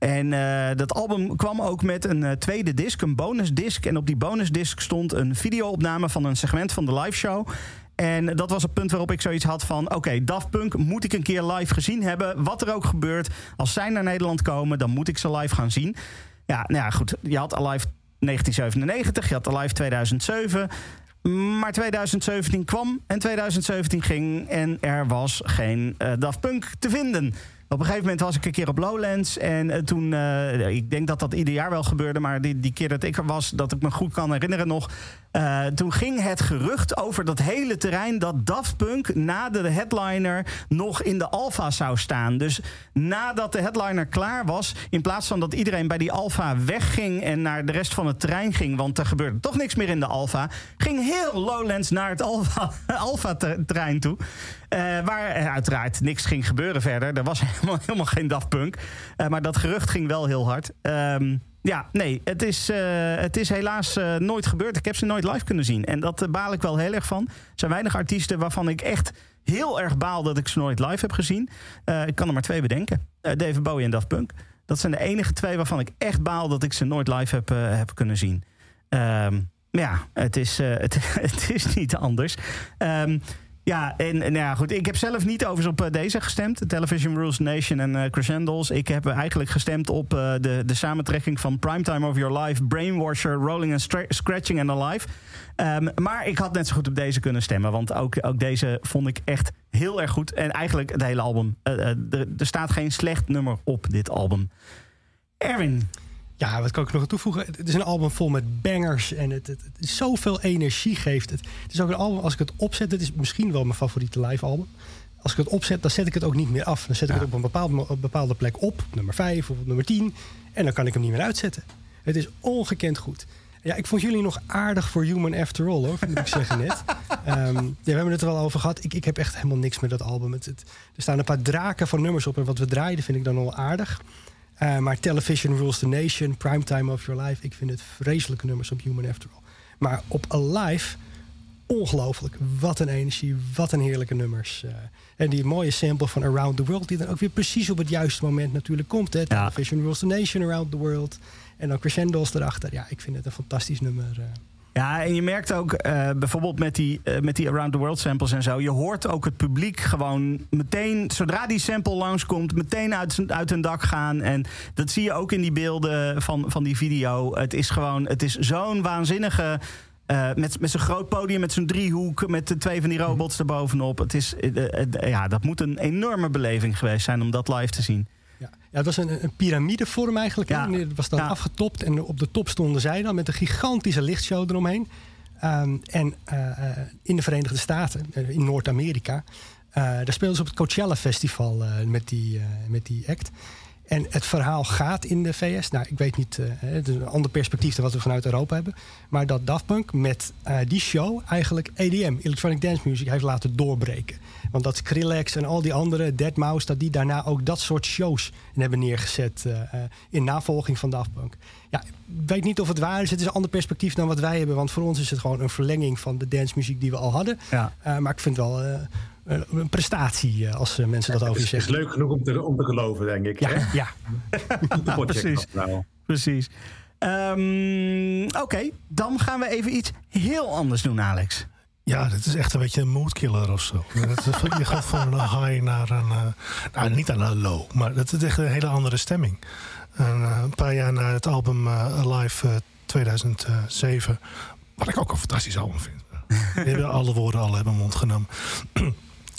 En uh, dat album kwam ook met een uh, tweede disc, een bonusdisc. En op die bonusdisc stond een videoopname van een segment van de live show. En dat was het punt waarop ik zoiets had van... oké, Daft Punk moet ik een keer live gezien hebben. Wat er ook gebeurt. Als zij naar Nederland komen, dan moet ik ze live gaan zien. Ja, nou ja, goed. Je had Alive 1997, je had Alive 2007... Maar 2017 kwam en 2017 ging en er was geen uh, Daft Punk te vinden. Op een gegeven moment was ik een keer op Lowlands. En uh, toen, uh, ik denk dat dat ieder jaar wel gebeurde. Maar die, die keer dat ik er was, dat ik me goed kan herinneren nog. Uh, toen ging het gerucht over dat hele terrein dat Daft Punk na de headliner nog in de Alfa zou staan. Dus nadat de headliner klaar was, in plaats van dat iedereen bij die Alfa wegging en naar de rest van het terrein ging, want er gebeurde toch niks meer in de Alfa, ging heel Lowlands naar het Alfa-terrein toe. Uh, waar uiteraard niks ging gebeuren verder. Er was helemaal, helemaal geen Daft Punk. Maar dat gerucht ging wel heel hard. Um, ja, nee, het is, uh, het is helaas uh, nooit gebeurd. Ik heb ze nooit live kunnen zien. En dat uh, baal ik wel heel erg van. Er zijn weinig artiesten waarvan ik echt heel erg baal dat ik ze nooit live heb gezien. ik kan er maar twee bedenken. David Bowie en Daft Punk. Dat zijn de enige twee waarvan ik echt baal dat ik ze nooit live heb, heb kunnen zien. Um, ja, het is, het, het, is niet anders. Um, ja, en, nou goed. Ik heb zelf niet overigens op uh, deze gestemd. Television Rules Nation en uh, Crescendos. Ik heb eigenlijk gestemd op uh, de, de samentrekking van Primetime of Your Life, Brainwasher, Rolling and Scratching and Alive. Um, maar ik had net zo goed op deze kunnen stemmen. Want ook, ook deze vond ik echt heel erg goed. En eigenlijk het hele album. er staat geen slecht nummer op dit album. Erwin, ja, wat kan ik nog toevoegen? Het is een album vol met bangers en het, het, het zoveel energie geeft. Het, het, is ook een album, als ik het opzet, het is misschien wel mijn favoriete live album. Als ik het opzet, dan zet ik het ook niet meer af. Dan zet ik het op een bepaalde, op bepaalde plek op, nummer 5 of nummer 10. En dan kan ik hem niet meer uitzetten. Het is ongekend goed. Ja, ik vond jullie nog aardig voor Human After All, hoor, moet ik zeggen net. Um, ja, we hebben het er wel over gehad. Ik, ik heb echt helemaal niks met dat album. Het, het, er staan een paar draken van nummers op. En wat we draaiden vind ik dan wel aardig. Uh, maar Television Rules the Nation, Primetime of Your Life... ik vind het vreselijke nummers op Human After All. Maar op Alive, ongelooflijk. Wat een energie, wat een heerlijke nummers. Uh, en die mooie sample van Around the World... die dan ook weer precies op het juiste moment natuurlijk komt. Hè? Television Rules the Nation, Around the World. En dan crescendo's erachter. Ja, ik vind het een fantastisch nummer... Uh. Ja, en je merkt ook uh, bijvoorbeeld met die, uh, met die Around the World samples en zo. Je hoort ook het publiek gewoon meteen, zodra die sample langskomt, meteen uit, uit hun dak gaan. En dat zie je ook in die beelden van, van die video. Het is gewoon, het is zo'n waanzinnige. Uh, met, met zo'n groot podium, met zo'n driehoek, met de twee van die robots erbovenop. Het is, ja, dat moet een enorme beleving geweest zijn om dat live te zien. Ja, het was een, een piramidevorm eigenlijk. Ja. Het was dan afgetopt en op de top stonden zij dan met een gigantische lichtshow eromheen. Um, en uh, in de Verenigde Staten, uh, in Noord-Amerika, daar speelden ze op het Coachella Festival met, die, met die act. En het verhaal gaat in de VS. Nou, ik weet niet, uh, het is een ander perspectief dan wat we vanuit Europa hebben. Maar dat Daft Punk met uh, die show eigenlijk EDM, Electronic Dance Music, heeft laten doorbreken. Want dat Skrillex en al die andere, Deadmau5, dat die daarna ook dat soort shows hebben neergezet uh, in navolging van Daft Punk. Ja, ik weet niet of het waar is. Het is een ander perspectief dan wat wij hebben. Want voor ons is het gewoon een verlenging van de dancemuziek die we al hadden. Ja. maar ik vind wel een prestatie eh, als eh, mensen dat over je zeggen. Het is leuk genoeg om te, om te geloven, denk ik. Ja, hè? ja. precies. Nou. precies. Um, Oké, dan gaan we even iets heel anders doen, Alex. Ja, dit is echt een beetje een moodkiller of zo. je gaat van een high naar een... Uh, nou, niet naar een low, maar het is echt een hele andere stemming. En, uh, een paar jaar na het album uh, Alive 2007... wat ik ook een fantastisch album vind. We hebben alle woorden al hebben mond genomen.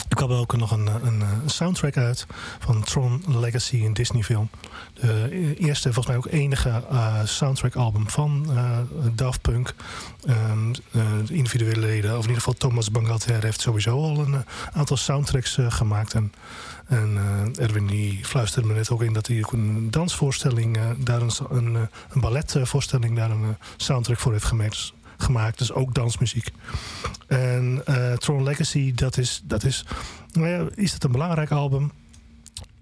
Er kwam ook nog een, een, soundtrack uit van Tron Legacy, een Disney film. De eerste, volgens mij ook enige uh, soundtrack album van uh, Daft Punk. Um, individuele leden, of in ieder geval Thomas Bangalter heeft sowieso al een aantal soundtracks gemaakt. En, en Erwin die fluisterde me net ook in dat hij een dansvoorstelling, daar een, een, een balletvoorstelling, daar een soundtrack voor heeft gemaakt. Gemaakt. Dus ook dansmuziek. En Tron Legacy, dat is, dat is, nou ja, is het een belangrijk album?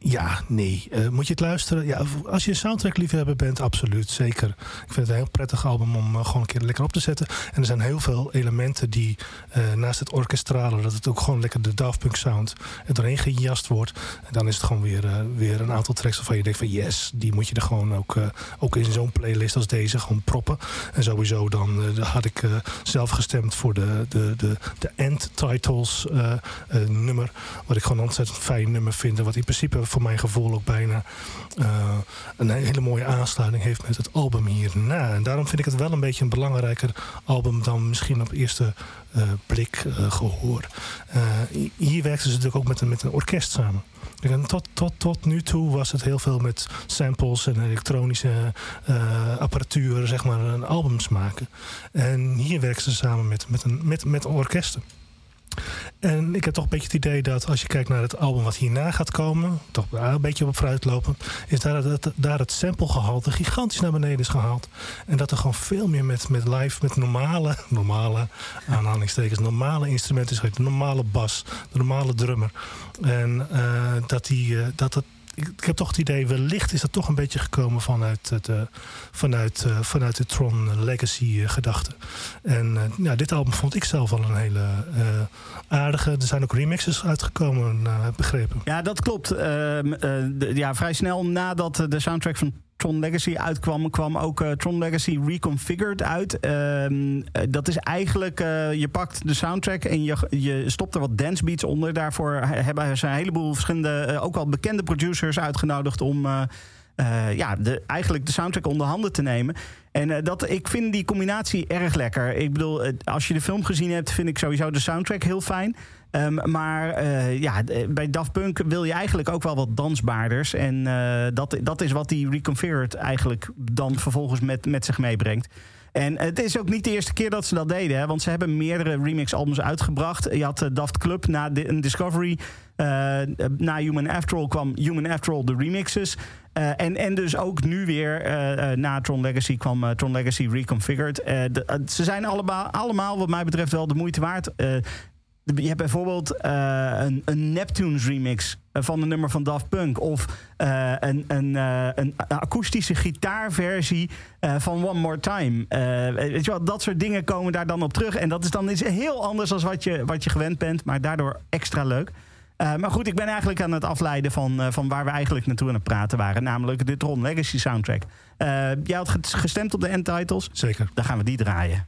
Ja, nee. Uh, moet je het luisteren? Ja, als je een soundtrack liefhebber bent, absoluut. Zeker. Ik vind het een heel prettig album om uh, gewoon een keer lekker op te zetten. En er zijn heel veel elementen die uh, naast het orkestrale... dat het ook gewoon lekker de Daft Punk sound er doorheen gejast wordt. En dan is het gewoon weer, weer een aantal tracks waarvan je denkt van... yes, die moet je er gewoon ook, ook in zo'n playlist als deze gewoon proppen. En sowieso dan had ik zelf gestemd voor de, de, de, de End Titles nummer. Wat ik gewoon een ontzettend fijn nummer vind. Wat in principe voor mijn gevoel ook bijna uh, een hele mooie aansluiting heeft met het album hierna. En daarom vind ik het wel een beetje een belangrijker album dan misschien op eerste uh, blik uh, gehoor. hier werkten ze natuurlijk ook met een, met een orkest samen. En tot, tot, tot nu toe was het heel veel met samples en elektronische apparatuur, zeg maar, albums maken. En hier werken ze samen met, met, een, met, met orkesten. En ik heb toch een beetje het idee dat als je kijkt naar het album wat hierna gaat komen, toch een beetje op vooruit lopen, is daar het, daar het samplegehalte gigantisch naar beneden is gehaald. En dat er gewoon veel meer met, met live, met normale, normale aanhalingstekens, normale instrumenten is, de normale bas, de normale drummer. En uh, dat, die, uh, dat het ik, heb toch het idee, wellicht is dat toch een beetje gekomen vanuit, het, uh, vanuit, uh, vanuit de Tron Legacy uh, gedachte. En ja, dit album vond ik zelf al een hele aardige. Er zijn ook remixes uitgekomen, begrepen. Ja, dat klopt. Ehm, ja, vrij snel nadat de soundtrack van Tron Legacy uitkwam, kwam ook uh, Tron Legacy Reconfigured uit. Ehm, eh, dat is eigenlijk, uh, je pakt de soundtrack en je, je stopt er wat dance beats onder. Daarvoor hebben ze een heleboel verschillende, ook al bekende producers uitgenodigd om ja, de, eigenlijk de soundtrack onder handen te nemen. En dat, ik vind die combinatie erg lekker. Ik bedoel, als je de film gezien hebt, vind ik sowieso de soundtrack heel fijn. Um, maar uh, ja, bij Daft Punk wil je eigenlijk ook wel wat dansbaarders. En uh, dat, dat is wat die Reconfigured eigenlijk dan vervolgens met, met zich meebrengt. En het is ook niet de eerste keer dat ze dat deden. Hè, want ze hebben meerdere remix-albums uitgebracht. Je had uh, Daft Club na een Discovery. na Human After All kwam Human After All de remixes. en, en dus ook nu weer na Tron Legacy kwam Tron Legacy Reconfigured. Ze zijn allemaal, allemaal wat mij betreft wel de moeite waard. Je hebt bijvoorbeeld uh, een, een Neptunes remix eh, van een nummer van Daft Punk. Of uh, een, een, een, akoestische gitaarversie van One More Time. weet je wel, dat soort dingen komen daar dan op terug. En dat is dan iets heel anders dan wat je, wat je gewend bent. Maar daardoor extra leuk. maar goed, ik ben eigenlijk aan het afleiden van, van waar we eigenlijk naartoe aan het praten waren. Namelijk de Tron Legacy soundtrack. jij had gestemd op de end titles. Zeker. Dan gaan we die draaien.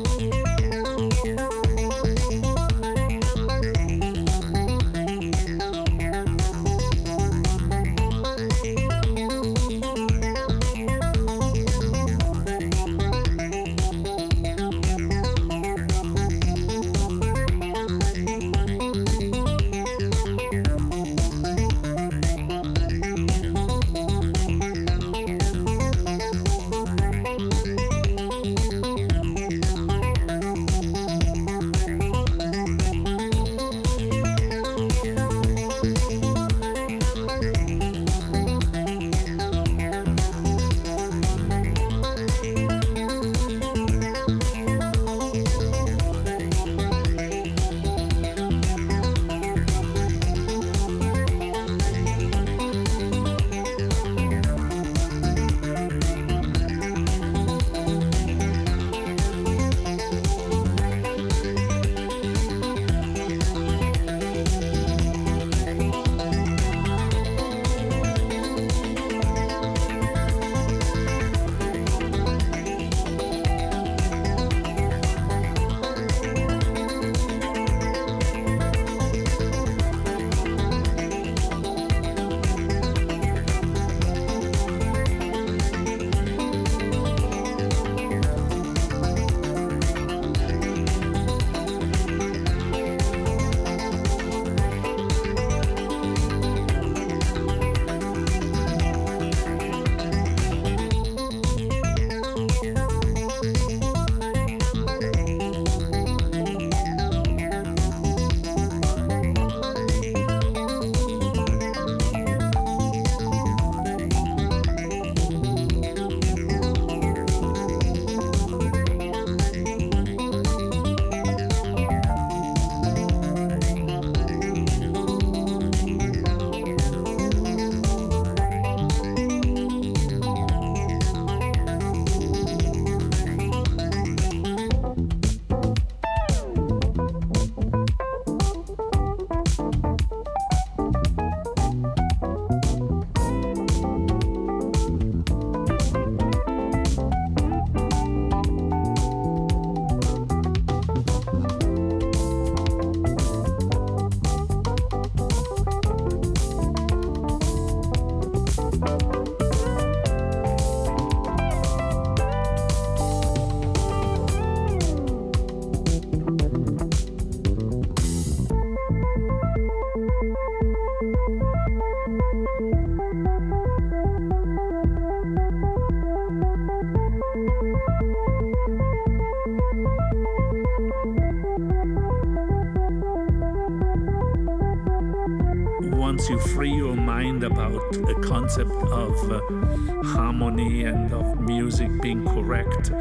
And of music being correct,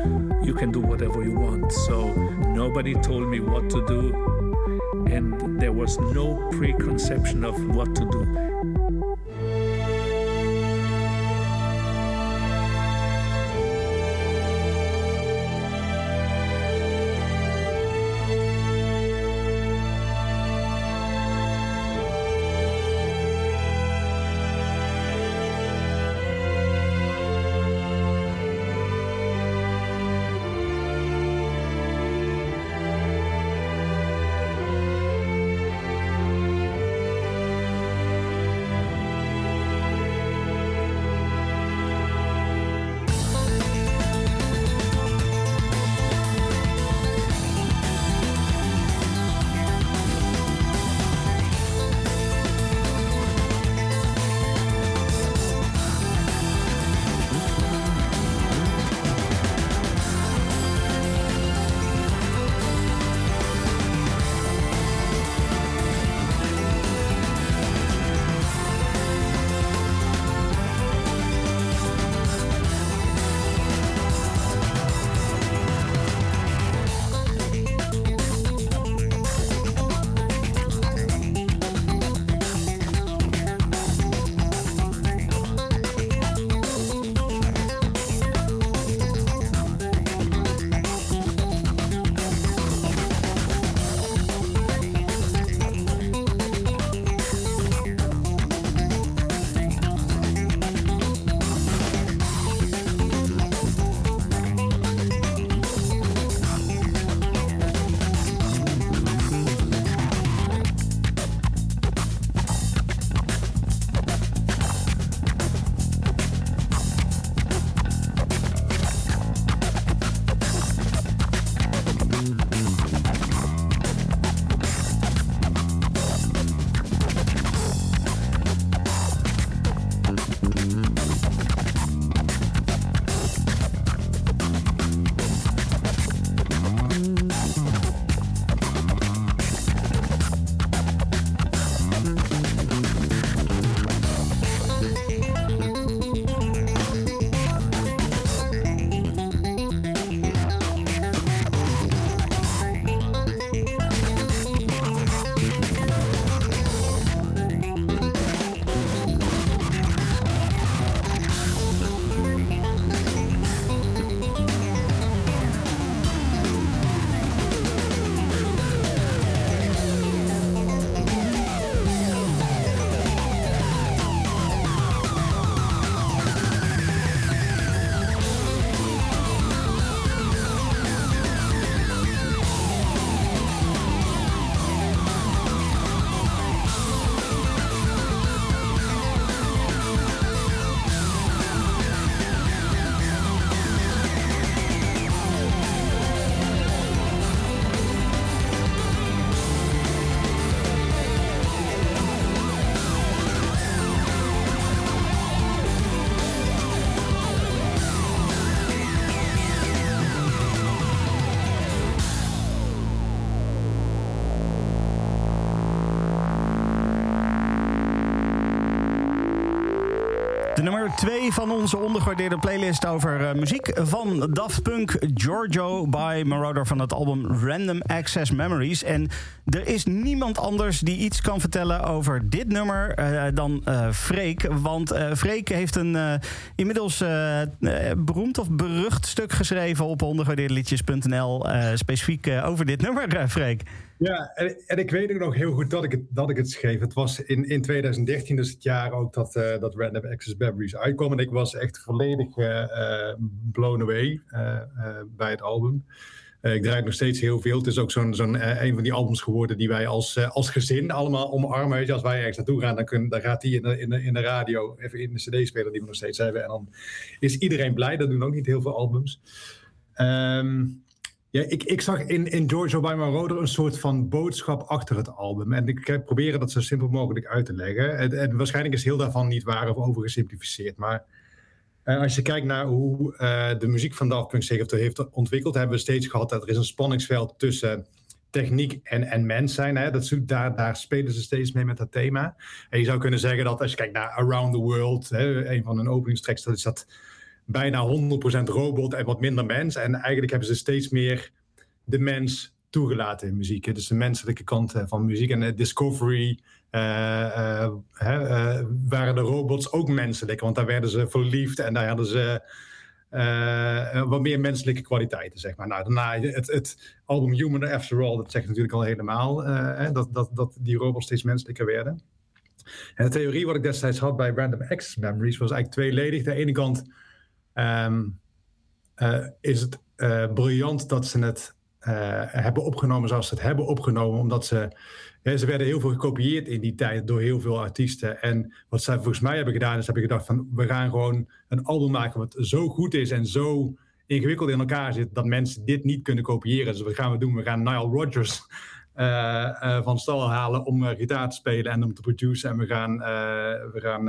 you can do whatever you want. So nobody told me what to do, and there was no preconception of what to do. Twee van onze ondergewaardeerde playlist over uh, muziek van Daft Punk, Giorgio by Marauder van het album Random Access Memories. En er is niemand anders die iets kan vertellen over dit nummer uh, dan uh, Freek. Want Freek heeft een inmiddels beroemd of berucht stuk geschreven op ondergewaardeerdeliedjes.nl specifiek over dit nummer, Freek. Ja, en, en, ik weet ook nog heel goed dat ik het, dat ik het schreef. Het was in, in 2013, dus het jaar ook dat, uh, dat Random Access Memories uitkwam. En ik was echt volledig uh, blown away bij het album. ik draai nog steeds heel veel. Het is ook zo'n zo'n een van die albums geworden die wij als, als gezin allemaal omarmen. Weet je, als wij ergens naartoe gaan, dan, kun, dan gaat die in de, in, de, in de radio, even in de cd-speler die we nog steeds hebben. En dan is iedereen blij. Dat doen ook niet heel veel albums. Um, ja, ik, ik zag in, in George by Roder een soort van boodschap achter het album. En ik heb proberen dat zo simpel mogelijk uit te leggen. En, waarschijnlijk is heel daarvan niet waar of overgesimplificeerd. Maar uh, als je kijkt naar hoe uh, de muziek van Daft Punk zich heeft ontwikkeld, hebben we steeds gehad dat er is een spanningsveld tussen techniek en, en mens zijn. Hè? Dat, daar, daar spelen ze steeds mee met dat thema. En je zou kunnen zeggen dat als je kijkt naar Around the World, hè, een van hun openingstracks, dat is dat bijna 100% robot en wat minder mens. En eigenlijk hebben ze steeds meer de mens toegelaten in muziek. Dus de menselijke kant van muziek. En Discovery uh, uh, waren de robots ook menselijk. Want daar werden ze verliefd en daar hadden ze wat meer menselijke kwaliteiten, zeg maar. Nou, daarna het, het album Human After All, dat zegt natuurlijk al helemaal dat, dat, dat die robots steeds menselijker werden. En de theorie wat ik destijds had bij Random Access Memories was eigenlijk tweeledig. De ene kant um, is het briljant dat ze het uh, hebben opgenomen zoals ze het hebben opgenomen. Omdat ze, ze werden heel veel gekopieerd in die tijd door heel veel artiesten. En wat zij volgens mij hebben gedaan, is hebben gedacht van we gaan gewoon een album maken wat zo goed is en zo ingewikkeld in elkaar zit dat mensen dit niet kunnen kopiëren. Dus wat gaan we doen? We gaan Nile Rodgers van stal halen om gitaar te spelen en om te produceren. En we gaan, we gaan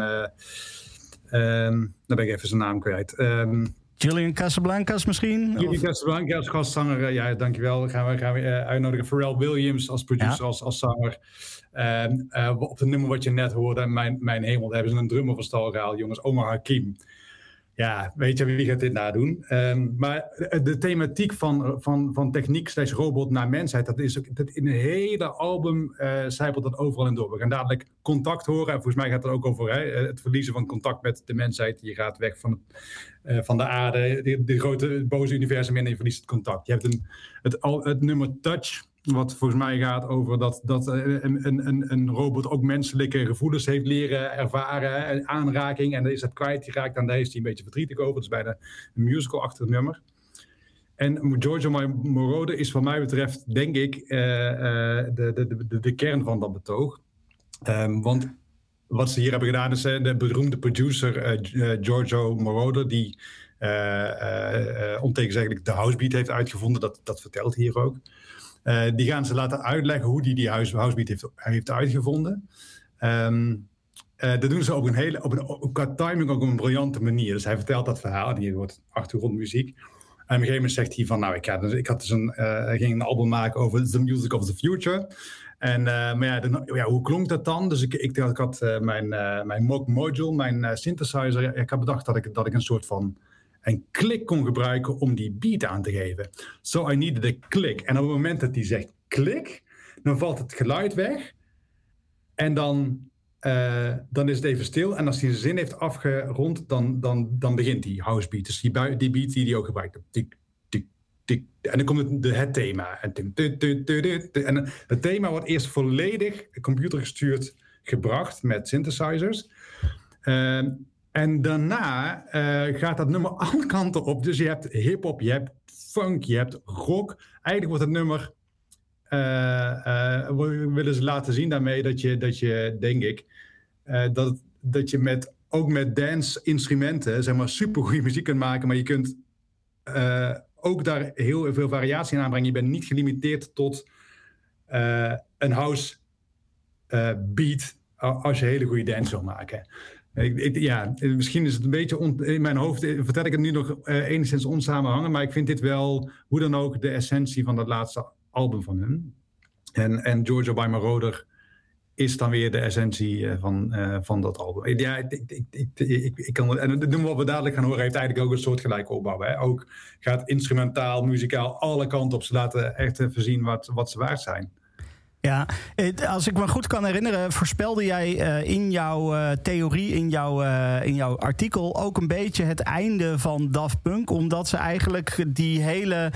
um, dan ben ik even zijn naam kwijt. Um, Julian Casablancas misschien? Julian Casablancas als gastzanger, eh, ja, dankjewel. Gaan we, gaan we uh, uitnodigen. Pharrell Williams als producer, als, als zanger. Uh, op het nummer wat je net hoorde, Mijn, mijn Hemel, daar hebben ze een drummer van stal gehaald, jongens. Omar Hakim ja, weet je, wie gaat dit nadoen? Um, maar de thematiek van, van, van techniek slash robot naar mensheid, dat is ook, dat in een hele album uh, zijpelt dat overal in door. We gaan dadelijk contact horen. En volgens mij gaat het ook over hè, het verliezen van contact met de mensheid. Je gaat weg van, uh, van de aarde, de, grote boze universum in en je verliest het contact. Je hebt een, het, het nummer Touch wat volgens mij gaat over dat, dat eh, een, een, een robot ook menselijke gevoelens heeft leren ervaren, aanraking. En dan is dat kwijtgeraakt en daar is hij een beetje verdrietig over. Dat is bijna een musical-achtig nummer. En Giorgio Moroder is wat mij betreft, denk ik, uh, uh, de, de, de, de, kern van dat betoog. Um, want wat ze hier hebben gedaan is de beroemde producer Giorgio Moroder, die ontegenzeggelijk de housebeat heeft uitgevonden. Dat, dat vertelt hier ook. Uh, die gaan ze laten uitleggen hoe die die house, housebeat heeft, heeft uitgevonden. Um, uh, dat doen ze op een hele, op een, qua timing ook op een briljante manier. Dus hij vertelt dat verhaal, die wordt achtergrondmuziek. En op een gegeven moment zegt hij van, nou, ik, ga, dus, ik had dus een, uh, ging een album maken over The Music of the Future. En, maar ja, ja, hoe klonk dat dan? Dus ik, ik, ik had mijn, mijn Moog Module, mijn synthesizer. Ik had bedacht dat ik, dat ik een soort van een klik kon gebruiken om die beat aan te geven. So I needed a click. En op het moment dat hij zegt klik, dan valt het geluid weg. En dan, uh, dan is het even stil. En als hij zijn zin heeft afgerond, dan, dan, dan begint die house beat. Dus die, die beat die hij ook gebruikt. En dan komt het, het thema. En, en het thema wordt eerst volledig computergestuurd gebracht met synthesizers. Uh, en daarna uh, gaat dat nummer alle kanten op. Dus je hebt hip-hop, je hebt funk, je hebt rock. Eigenlijk wordt het nummer. Uh, willen ze laten zien daarmee dat je, dat je denk ik, dat, dat je met, ook met dance-instrumenten, zeg maar, supergoeie muziek kunt maken. Maar je kunt ook daar heel veel variatie in aanbrengen. Je bent niet gelimiteerd tot een house beat als je hele goede dance wil maken. Ik, ja, misschien is het een beetje in mijn hoofd, eh, vertel ik het nu nog uh, enigszins onsamenhangen, maar ik vind dit wel, hoe dan ook, de essentie van dat laatste album van hun. En, en Georgia by Roder is dan weer de essentie uh, van, uh, van dat album. Ja, ik, ik, ik, ik, kan, en het wat we dadelijk gaan horen heeft eigenlijk ook een soort gelijke opbouw. Hè? Ook gaat instrumentaal, muzikaal, alle kanten op. Ze laten echt voorzien wat, wat ze waard zijn. Ja, als ik me goed kan herinneren, voorspelde jij uh, in jouw uh, theorie, in, jouw, uh, in jouw artikel ook een beetje het einde van Daft Punk, omdat ze eigenlijk die hele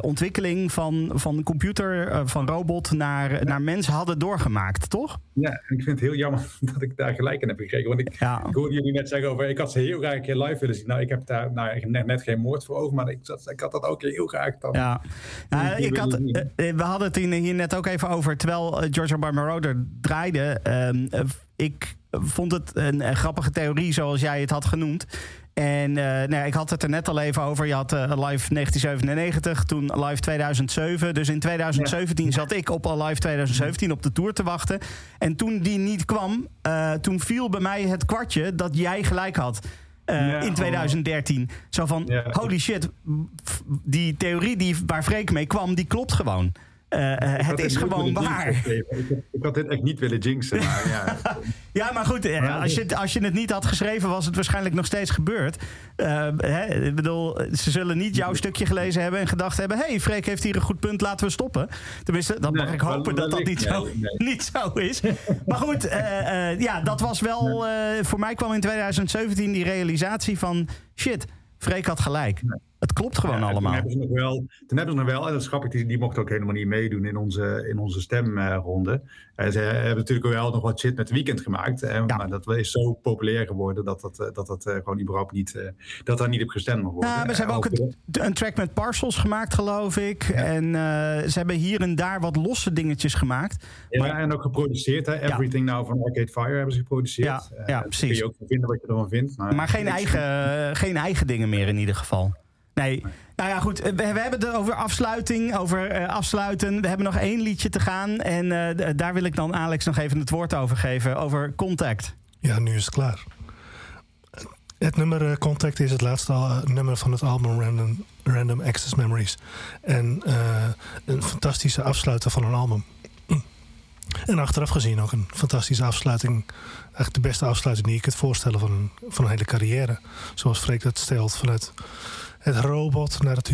ontwikkeling van, van computer, uh, van robot naar, ja. naar mens hadden doorgemaakt, toch? Ja, en ik vind het heel jammer dat ik daar gelijk in heb gekregen. Want ik, ja. ik hoorde jullie net zeggen over, ik had ze heel graag een keer live willen zien. Nou, ik heb daar nou, net, net geen moord voor over, maar ik, ik had dat ook heel graag dan. Ja, nou, ik had, we hadden het hier net ook even over, terwijl George Barbaroder draaide. Um, ik vond het een, een grappige theorie, zoals jij het had genoemd. En uh, nou ja, ik had het er net al even over. Je had uh, Live 1997, toen Live 2007. Dus in 2017 ja. zat ik op Live 2017 op de tour te wachten. En toen die niet kwam, toen viel bij mij het kwartje dat jij gelijk had. eh, Ja, in 2013. Zo van, Ja. holy shit, die theorie die, waar Freek mee kwam, die klopt gewoon. Eh, eh, het is gewoon waar. Ik, had- ik had dit echt niet willen jinxen, maar ja. Ja, maar goed, eh, als, je, het- als je het niet had geschreven, was het waarschijnlijk nog steeds gebeurd. Hè, ik bedoel, ze zullen niet jouw stukje gelezen hebben en gedacht hebben: hé, hey, Freek heeft hier een goed punt, laten we stoppen. Tenminste, dan mag ik hopen dat dat niet, zo, nee, niet zo is. Maar goed, ja, dat was wel. voor mij kwam in 2017 die realisatie van: shit, Freek had gelijk. Het klopt gewoon Ja, allemaal. Toen hebben ze nog wel, toen hebben ze nog wel en dat is grappig, die, die mochten ook helemaal niet meedoen in onze, in onze stemronde. Eh, ze hebben natuurlijk wel nog wat shit met het weekend gemaakt. Maar dat is zo populair geworden dat dat, eh, dat, dat eh, gewoon überhaupt niet, dat daar niet op gestemd mag worden. Ja, maar ze hebben ook een track met parcels gemaakt, geloof ik. En ze hebben hier en daar wat losse dingetjes gemaakt. Ja, en ook geproduceerd. Hè? Everything Now van Arcade Fire hebben ze geproduceerd. Ja, precies. kun je ook vinden wat je ervan vindt. Maar geen ik- eigen, geen eigen dingen meer in ieder geval. Nee. Nou ja, goed. We, hebben het over afsluiting, over eh, afsluiten. We hebben nog één liedje te gaan. En eh, daar wil ik dan Alex nog even het woord over geven. Over Contact. Ja, nu is het klaar. Het nummer eh, Contact is het laatste nummer van het album Random, Random Access Memories. En een fantastische afsluiter van een album. En achteraf gezien ook een fantastische afsluiting. Eigenlijk de beste afsluiting die ik kunt voorstellen van van een hele carrière. Zoals Freek dat stelt. Vanuit het robot naar het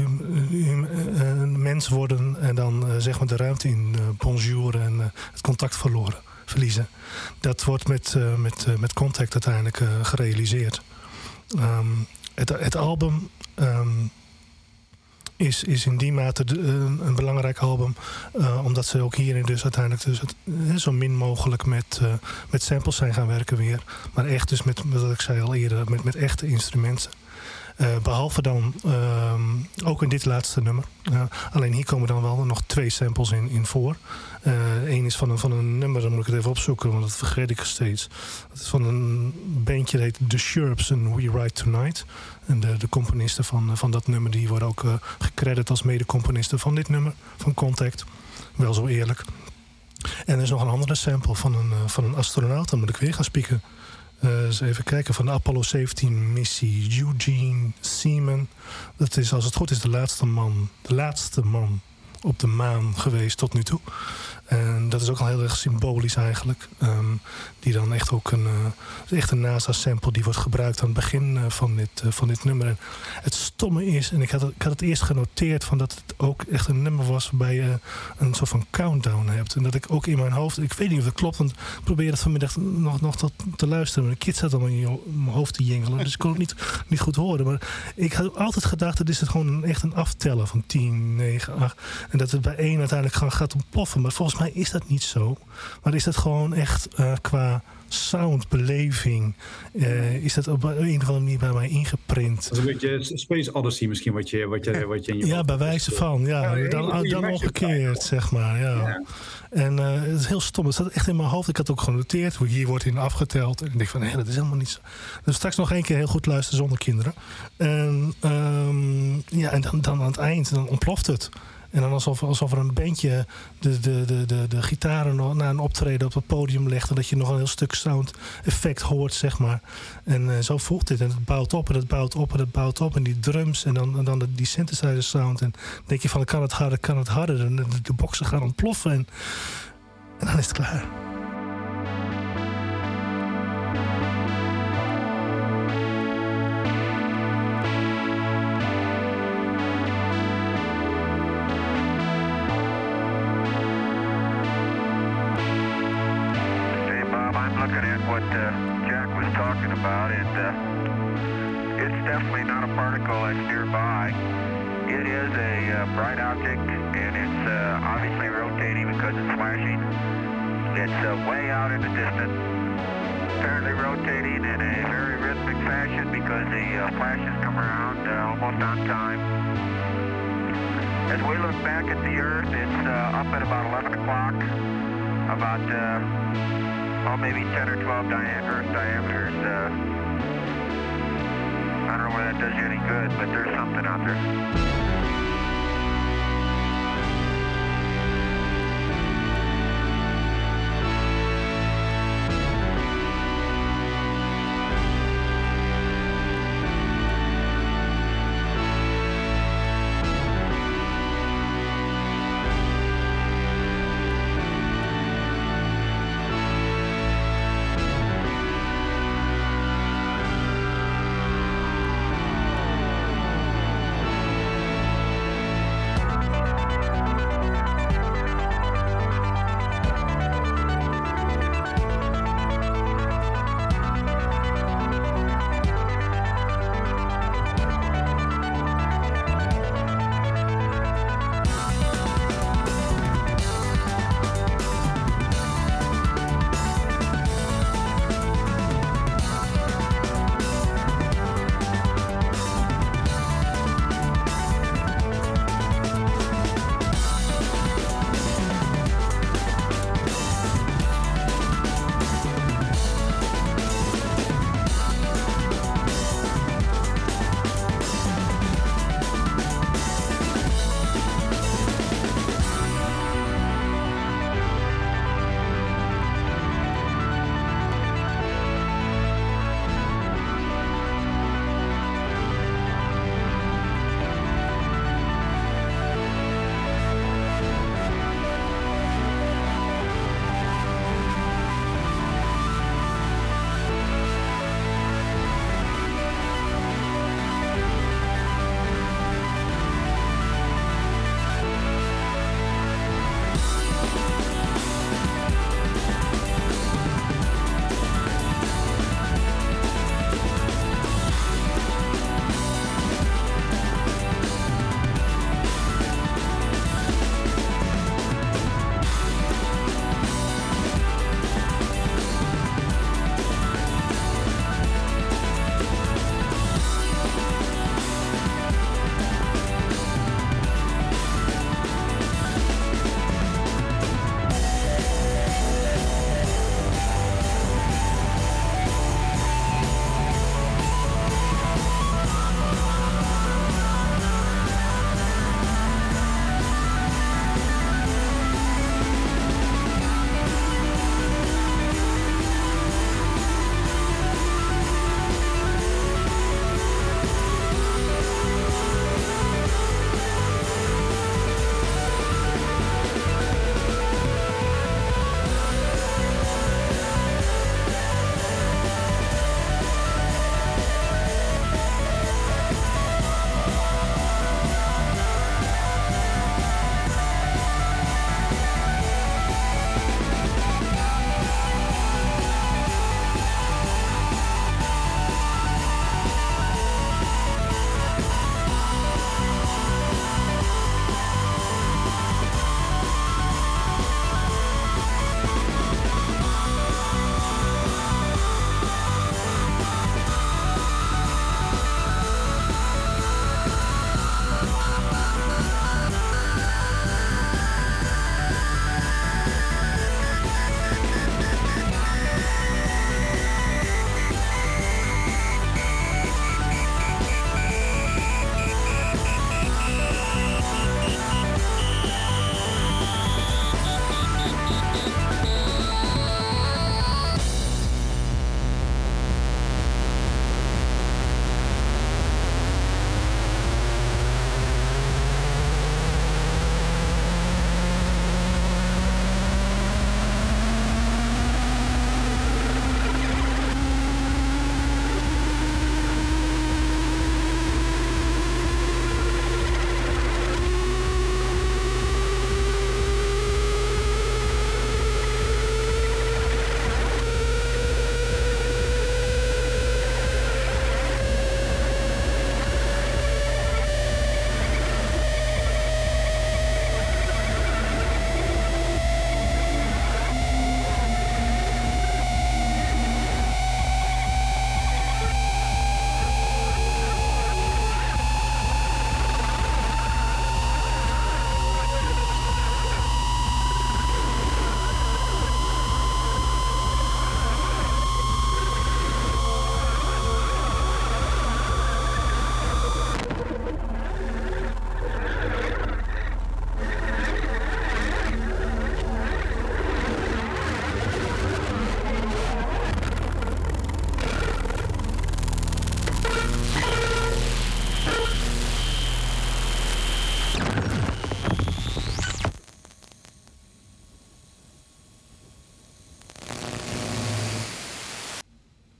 mens worden. En dan eh, zeg maar de ruimte in eh, bonjour en eh, het contact verloren, verliezen. Dat wordt met, met, met Contact uiteindelijk gerealiseerd. Ehm, het, het album ehm, is, is in die mate een, een belangrijk album. omdat ze ook hierin dus uiteindelijk dus het, zo min mogelijk met, met samples zijn gaan werken weer. Maar echt dus met, wat ik zei al eerder, met, met echte instrumenten. Eh, behalve dan ehm, ook in dit laatste nummer. Eh, alleen hier komen dan wel nog twee samples in, in voor. Eén is van een, van een nummer, dan moet ik het even opzoeken, want dat vergeet ik steeds. Dat is van een bandje dat heet The Sherps en We Ride Tonight. En de, componisten van, van dat nummer die worden ook eh gecrediteerd als mede-componisten van dit nummer, van Contact. Wel zo eerlijk. En er is nog een andere sample van een, eh, van een astronaut, dan moet ik weer gaan spieken. Eh, eens even kijken, van de Apollo 17 missie. Eugene Seaman. Dat is, als het goed is, de laatste man. De laatste man op de maan geweest tot nu toe. En dat is ook al heel erg symbolisch eigenlijk. Ehm, die dan echt ook een, eh, echt een NASA-sample die wordt gebruikt aan het begin eh, van, dit, eh, van dit nummer. En het stomme is, en ik had, het, ik had het eerst genoteerd van dat het ook echt een nummer was waarbij je een soort van countdown hebt. En dat ik ook in mijn hoofd, ik weet niet of dat klopt, want ik probeerde het vanmiddag nog, nog te luisteren. De kid zat allemaal in, mijn hoofd te jingelen, dus ik kon het niet, niet goed horen. Maar ik had altijd gedacht, dat is het gewoon echt een aftellen van 10, 9, 8. En dat het bij één uiteindelijk gaat ontploffen. Maar volgens mij is dat niet zo. Maar is dat gewoon echt eh, qua soundbeleving, eh, is dat op een of andere manier bij mij ingeprint. Dat is een beetje Space Odyssey misschien wat je, wat je, wat je in je Ja, bij wijze van. Ja, dan, dan omgekeerd, zeg maar. Ja. Ja. En eh, het is heel stom. Het staat echt in mijn hoofd. Ik had ook genoteerd hoe hier wordt in afgeteld. En ik denk van, nee, dat is helemaal niet zo. Dus straks nog één keer heel goed luisteren zonder kinderen. En, ehm, ja, en dan, dan aan het eind, dan ontploft het. En dan alsof, alsof er een bandje de, de, de, de, de gitaren na een optreden op het podium legt. En dat je nog een heel stuk sound effect hoort, zeg maar. En eh, zo voelt dit. En het bouwt op en het bouwt op en het bouwt op. En die drums en dan, dan de, die synthesizer sound. En denk je van, kan het harder, kan het harder. En de, de boxen gaan ontploffen. En, en dan is het klaar. Bob, at what uh, Jack was talking about, and uh, it's definitely not a particle that's nearby. It is a uh, bright object, and it's uh, obviously rotating because it's flashing. It's uh, way out in the distance, apparently rotating in a very rhythmic fashion because the uh, flashes come around uh, almost on time. As we look back at the Earth, it's uh, up at about 11 o'clock about uh, oh maybe 10 or 12 dia- Earth diameters. Uh, I don't know whether that does you any good, but there's something out there.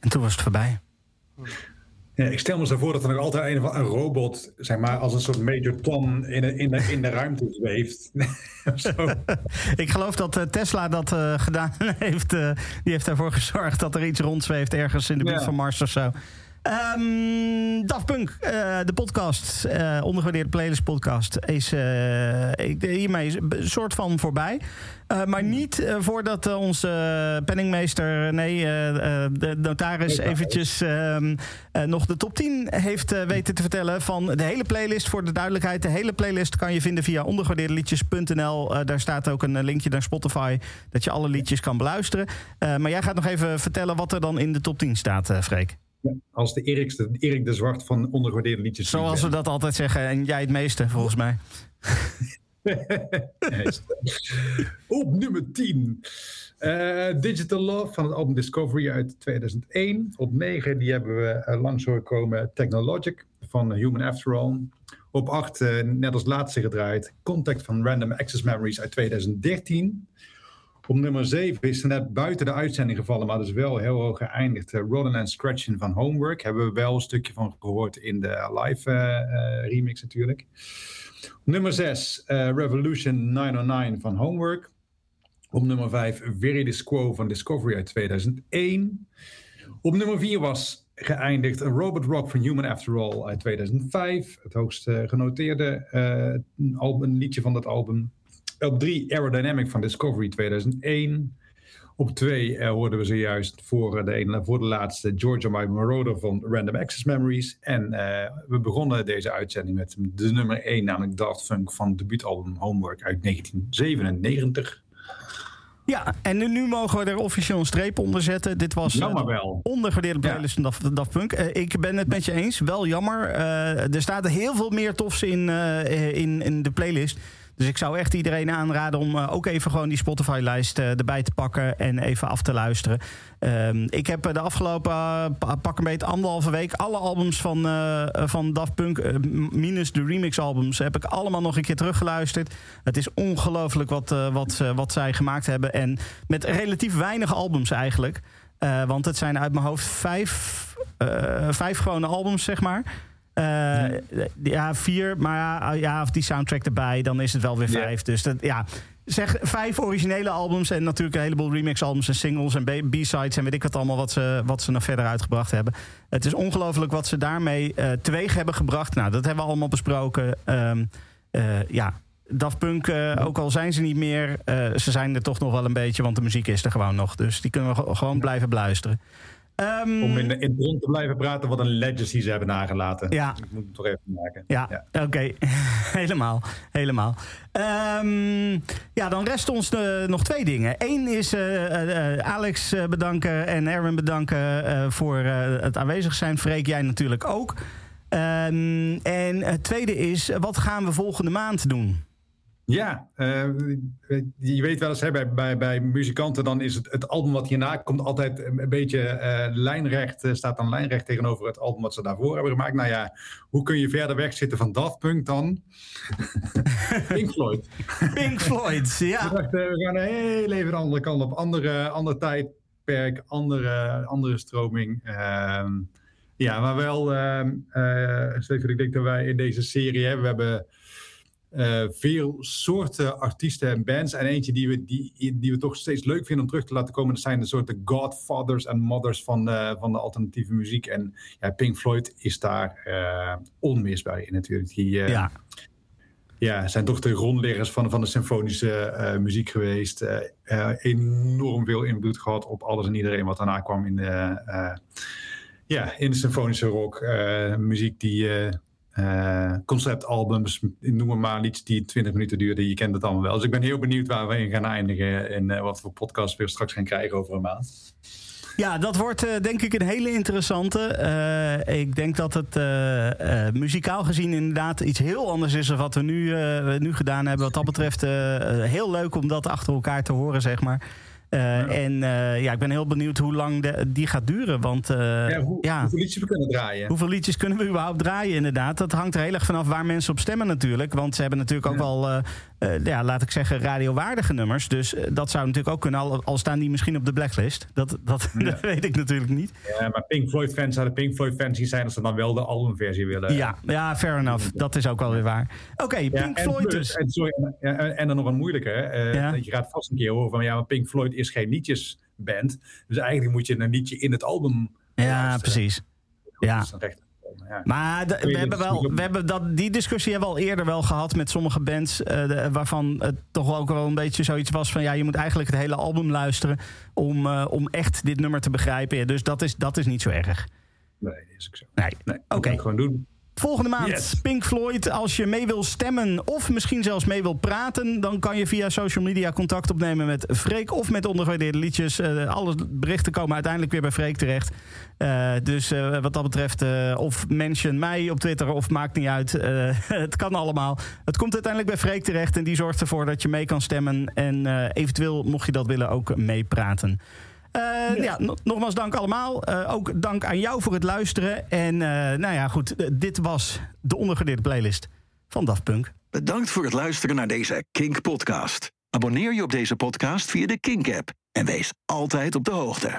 En toen was het voorbij. Ja, ik stel me zo voor dat er nog altijd een, een robot, zeg maar, als een soort Major Tom in de, in de, in de ruimte zweeft. ik geloof dat uh, Tesla dat uh, gedaan heeft. Uh, die heeft ervoor gezorgd dat er iets rondzweeft ergens in de buurt ja. van Mars of zo. Um, Daft Punk, uh, de podcast, uh, ondergewaardeerde playlist podcast, is uh, hiermee een soort van voorbij. maar niet voordat onze penningmeester, nee, de notaris eventjes um, nog de top 10 heeft weten te vertellen van de hele playlist. Voor de duidelijkheid, de hele playlist kan je vinden via ondergewaardeerdeliedjes.nl. daar staat ook een linkje naar Spotify, dat je alle liedjes kan beluisteren. maar jij gaat nog even vertellen wat er dan in de top 10 staat, Freek. Als de Erik de, Erik de Zwart van ondergewaardeerde liedjes. Zoals we dat altijd zeggen. En jij het meeste, volgens mij. Op nummer 10. Uh, Digital Love van het album Discovery uit 2001. Op 9 die hebben we uh, langs horen komen Technologic van Human After All. Op 8, uh, net als laatste gedraaid, Contact van Random Access Memories uit 2013. Op nummer 7 is net buiten de uitzending gevallen, maar dus wel heel hoog geëindigd. Uh, Rolling and Scratching van Homework. Hebben we wel een stukje van gehoord in de live uh, remix natuurlijk. Op nummer 6, uh, Revolution 909 van Homework. Op nummer 5, Viridis Quo van Discovery uit 2001. Op nummer 4 was geëindigd Robot Rock van Human After All uit 2005. Het hoogst genoteerde album, liedje van dat album. Op drie Aerodynamic van Discovery 2001. Op twee uh, hoorden we zojuist voor de, ene, voor de laatste Georgia My Marauder van Random Access Memories. En uh, we begonnen deze uitzending met de nummer 1, namelijk Daft Funk van het debuutalbum Homework uit 1997. Ja, en nu mogen we er officieel een streep onder zetten. Dit was jammer wel. ondergewaardeerde playlist ja. van Daft Punk. Uh, ik ben het met je eens, wel jammer. Uh, er staat heel veel meer tofs in, uh, in, in de playlist. Dus ik zou echt iedereen aanraden om uh, ook even gewoon die Spotify-lijst uh, erbij te pakken en even af te luisteren. Um, ik heb de afgelopen pak een beetje anderhalve week alle albums van, van Daft Punk, minus de remix-albums, heb ik allemaal nog een keer teruggeluisterd. Het is ongelooflijk wat, wat, wat zij gemaakt hebben. En met relatief weinig albums eigenlijk. want het zijn uit mijn hoofd vijf, vijf gewone albums, zeg maar. Uh, ja, vier, maar ja, of die soundtrack erbij, dan is het wel weer vijf. Dus dat, ja, zeg vijf originele albums en natuurlijk een heleboel remix-albums en singles en B-sides en weet ik wat allemaal wat ze, wat ze nog verder uitgebracht hebben. Het is ongelooflijk wat ze daarmee uh, teweeg hebben gebracht. Nou, dat hebben we allemaal besproken. Um, uh, ja, Daft Punk, ook al zijn ze niet meer, ze zijn er toch nog wel een beetje, want de muziek is er gewoon nog. Dus die kunnen we gewoon blijven beluisteren. Um, Om in, in het rond te blijven praten wat een legacy ze hebben nagelaten. Ja. Ik moet het toch even maken. Ja, ja. oké. Okay. helemaal. Helemaal. Um, ja, dan rest ons uh, nog twee dingen. Eén is uh, uh, Alex bedanken en Erwin bedanken voor het aanwezig zijn. Freek, jij natuurlijk ook. Um, en het tweede is, wat gaan we volgende maand doen? Ja, uh, je weet wel eens hè, bij, bij, bij muzikanten, dan is het, het album wat hierna komt altijd een beetje uh, lijnrecht, uh, staat dan lijnrecht tegenover het album wat ze daarvoor hebben gemaakt. Nou ja, hoe kun je verder weg zitten van Daft Punk dan? Pink Floyd. Pink Floyd, ja. We dachten, we gaan een heel even de andere kant op, andere, ander tijdperk, andere, andere stroming. Ehm, ja, maar wel, zeker ik denk dat wij in deze serie hebben, we hebben uh, veel soorten artiesten en bands. En eentje die we, die, die we toch steeds leuk vinden om terug te laten komen. Dat zijn de soorten godfathers en mothers van de, van de alternatieve muziek. En ja, Pink Floyd is daar uh, onmisbaar in natuurlijk. Die, ja. Ja, zijn toch de grondleggers van, van de symfonische muziek geweest. enorm veel invloed gehad op alles en iedereen wat daarna kwam in de, ja, in de symfonische rock. muziek die uh, conceptalbums, noem maar iets die 20 minuten duurde. Je kent het allemaal wel. Dus ik ben heel benieuwd waar we in gaan eindigen en uh, wat voor podcast we straks gaan krijgen over een maand. Ja, dat wordt uh, denk ik een hele interessante. ik denk dat het muzikaal gezien inderdaad iets heel anders is dan wat we nu, nu gedaan hebben. Wat dat betreft heel leuk om dat achter elkaar te horen, zeg maar. Uh, ja. En uh, ja, ik ben heel benieuwd hoe lang de, die gaat duren. Want, uh, ja, hoe, ja, hoeveel liedjes we kunnen draaien. Hoeveel liedjes kunnen we überhaupt draaien, inderdaad. Dat hangt er heel erg vanaf waar mensen op stemmen natuurlijk. Want ze hebben natuurlijk ook wel eh, ja, laat ik zeggen, radiowaardige nummers. Dus eh, dat zou natuurlijk ook kunnen, al, al staan die misschien op de blacklist. Dat, dat, dat weet ik natuurlijk niet. Ja, maar Pink Floyd fans zouden Pink Floyd fans niet zijn als ze dan wel de albumversie willen. Ja, ja fair enough. Dat is ook wel weer waar. Oké, Pink en Floyd dus. En, sorry, en, dan nog een moeilijke. eh, dat Je gaat vast een keer horen van ja, maar Pink Floyd is geen liedjesband. Dus eigenlijk moet je een liedje in het album. Ja, luisteren. precies. Ja. Dat is dan recht. Ja. Maar de- we hebben wel, we hebben dat, die discussie hebben we al eerder wel gehad met sommige bands. eh, de- waarvan het toch ook wel een beetje zoiets was van ja, je moet eigenlijk het hele album luisteren om, eh, om echt dit nummer te begrijpen. Ja, Dus dat is, dat is niet zo erg. Nee, dat is ook zo. Nee. Nee, Oké. dat kan ik gewoon doen. Volgende maand Yes. Pink Floyd. Als je mee wil stemmen of misschien zelfs mee wil praten... dan kan je via social media contact opnemen met Freek... of met ondergewaardeerde liedjes. Eh, alle berichten komen uiteindelijk weer bij Freek terecht. Eh, dus eh, wat dat betreft... of mention mij op Twitter of maakt niet uit. Het kan allemaal. Het komt uiteindelijk bij Freek terecht... en die zorgt ervoor dat je mee kan stemmen. En eventueel, mocht je dat willen, ook meepraten. Eh, ja, no- nogmaals dank allemaal. Eh, ook dank aan jou voor het luisteren. En eh, nou ja, goed, dit was de ondergewaardeerde playlist van Daft Punk. Bedankt voor het luisteren naar deze Kink podcast. Abonneer je op deze podcast via de Kink app en wees altijd op de hoogte.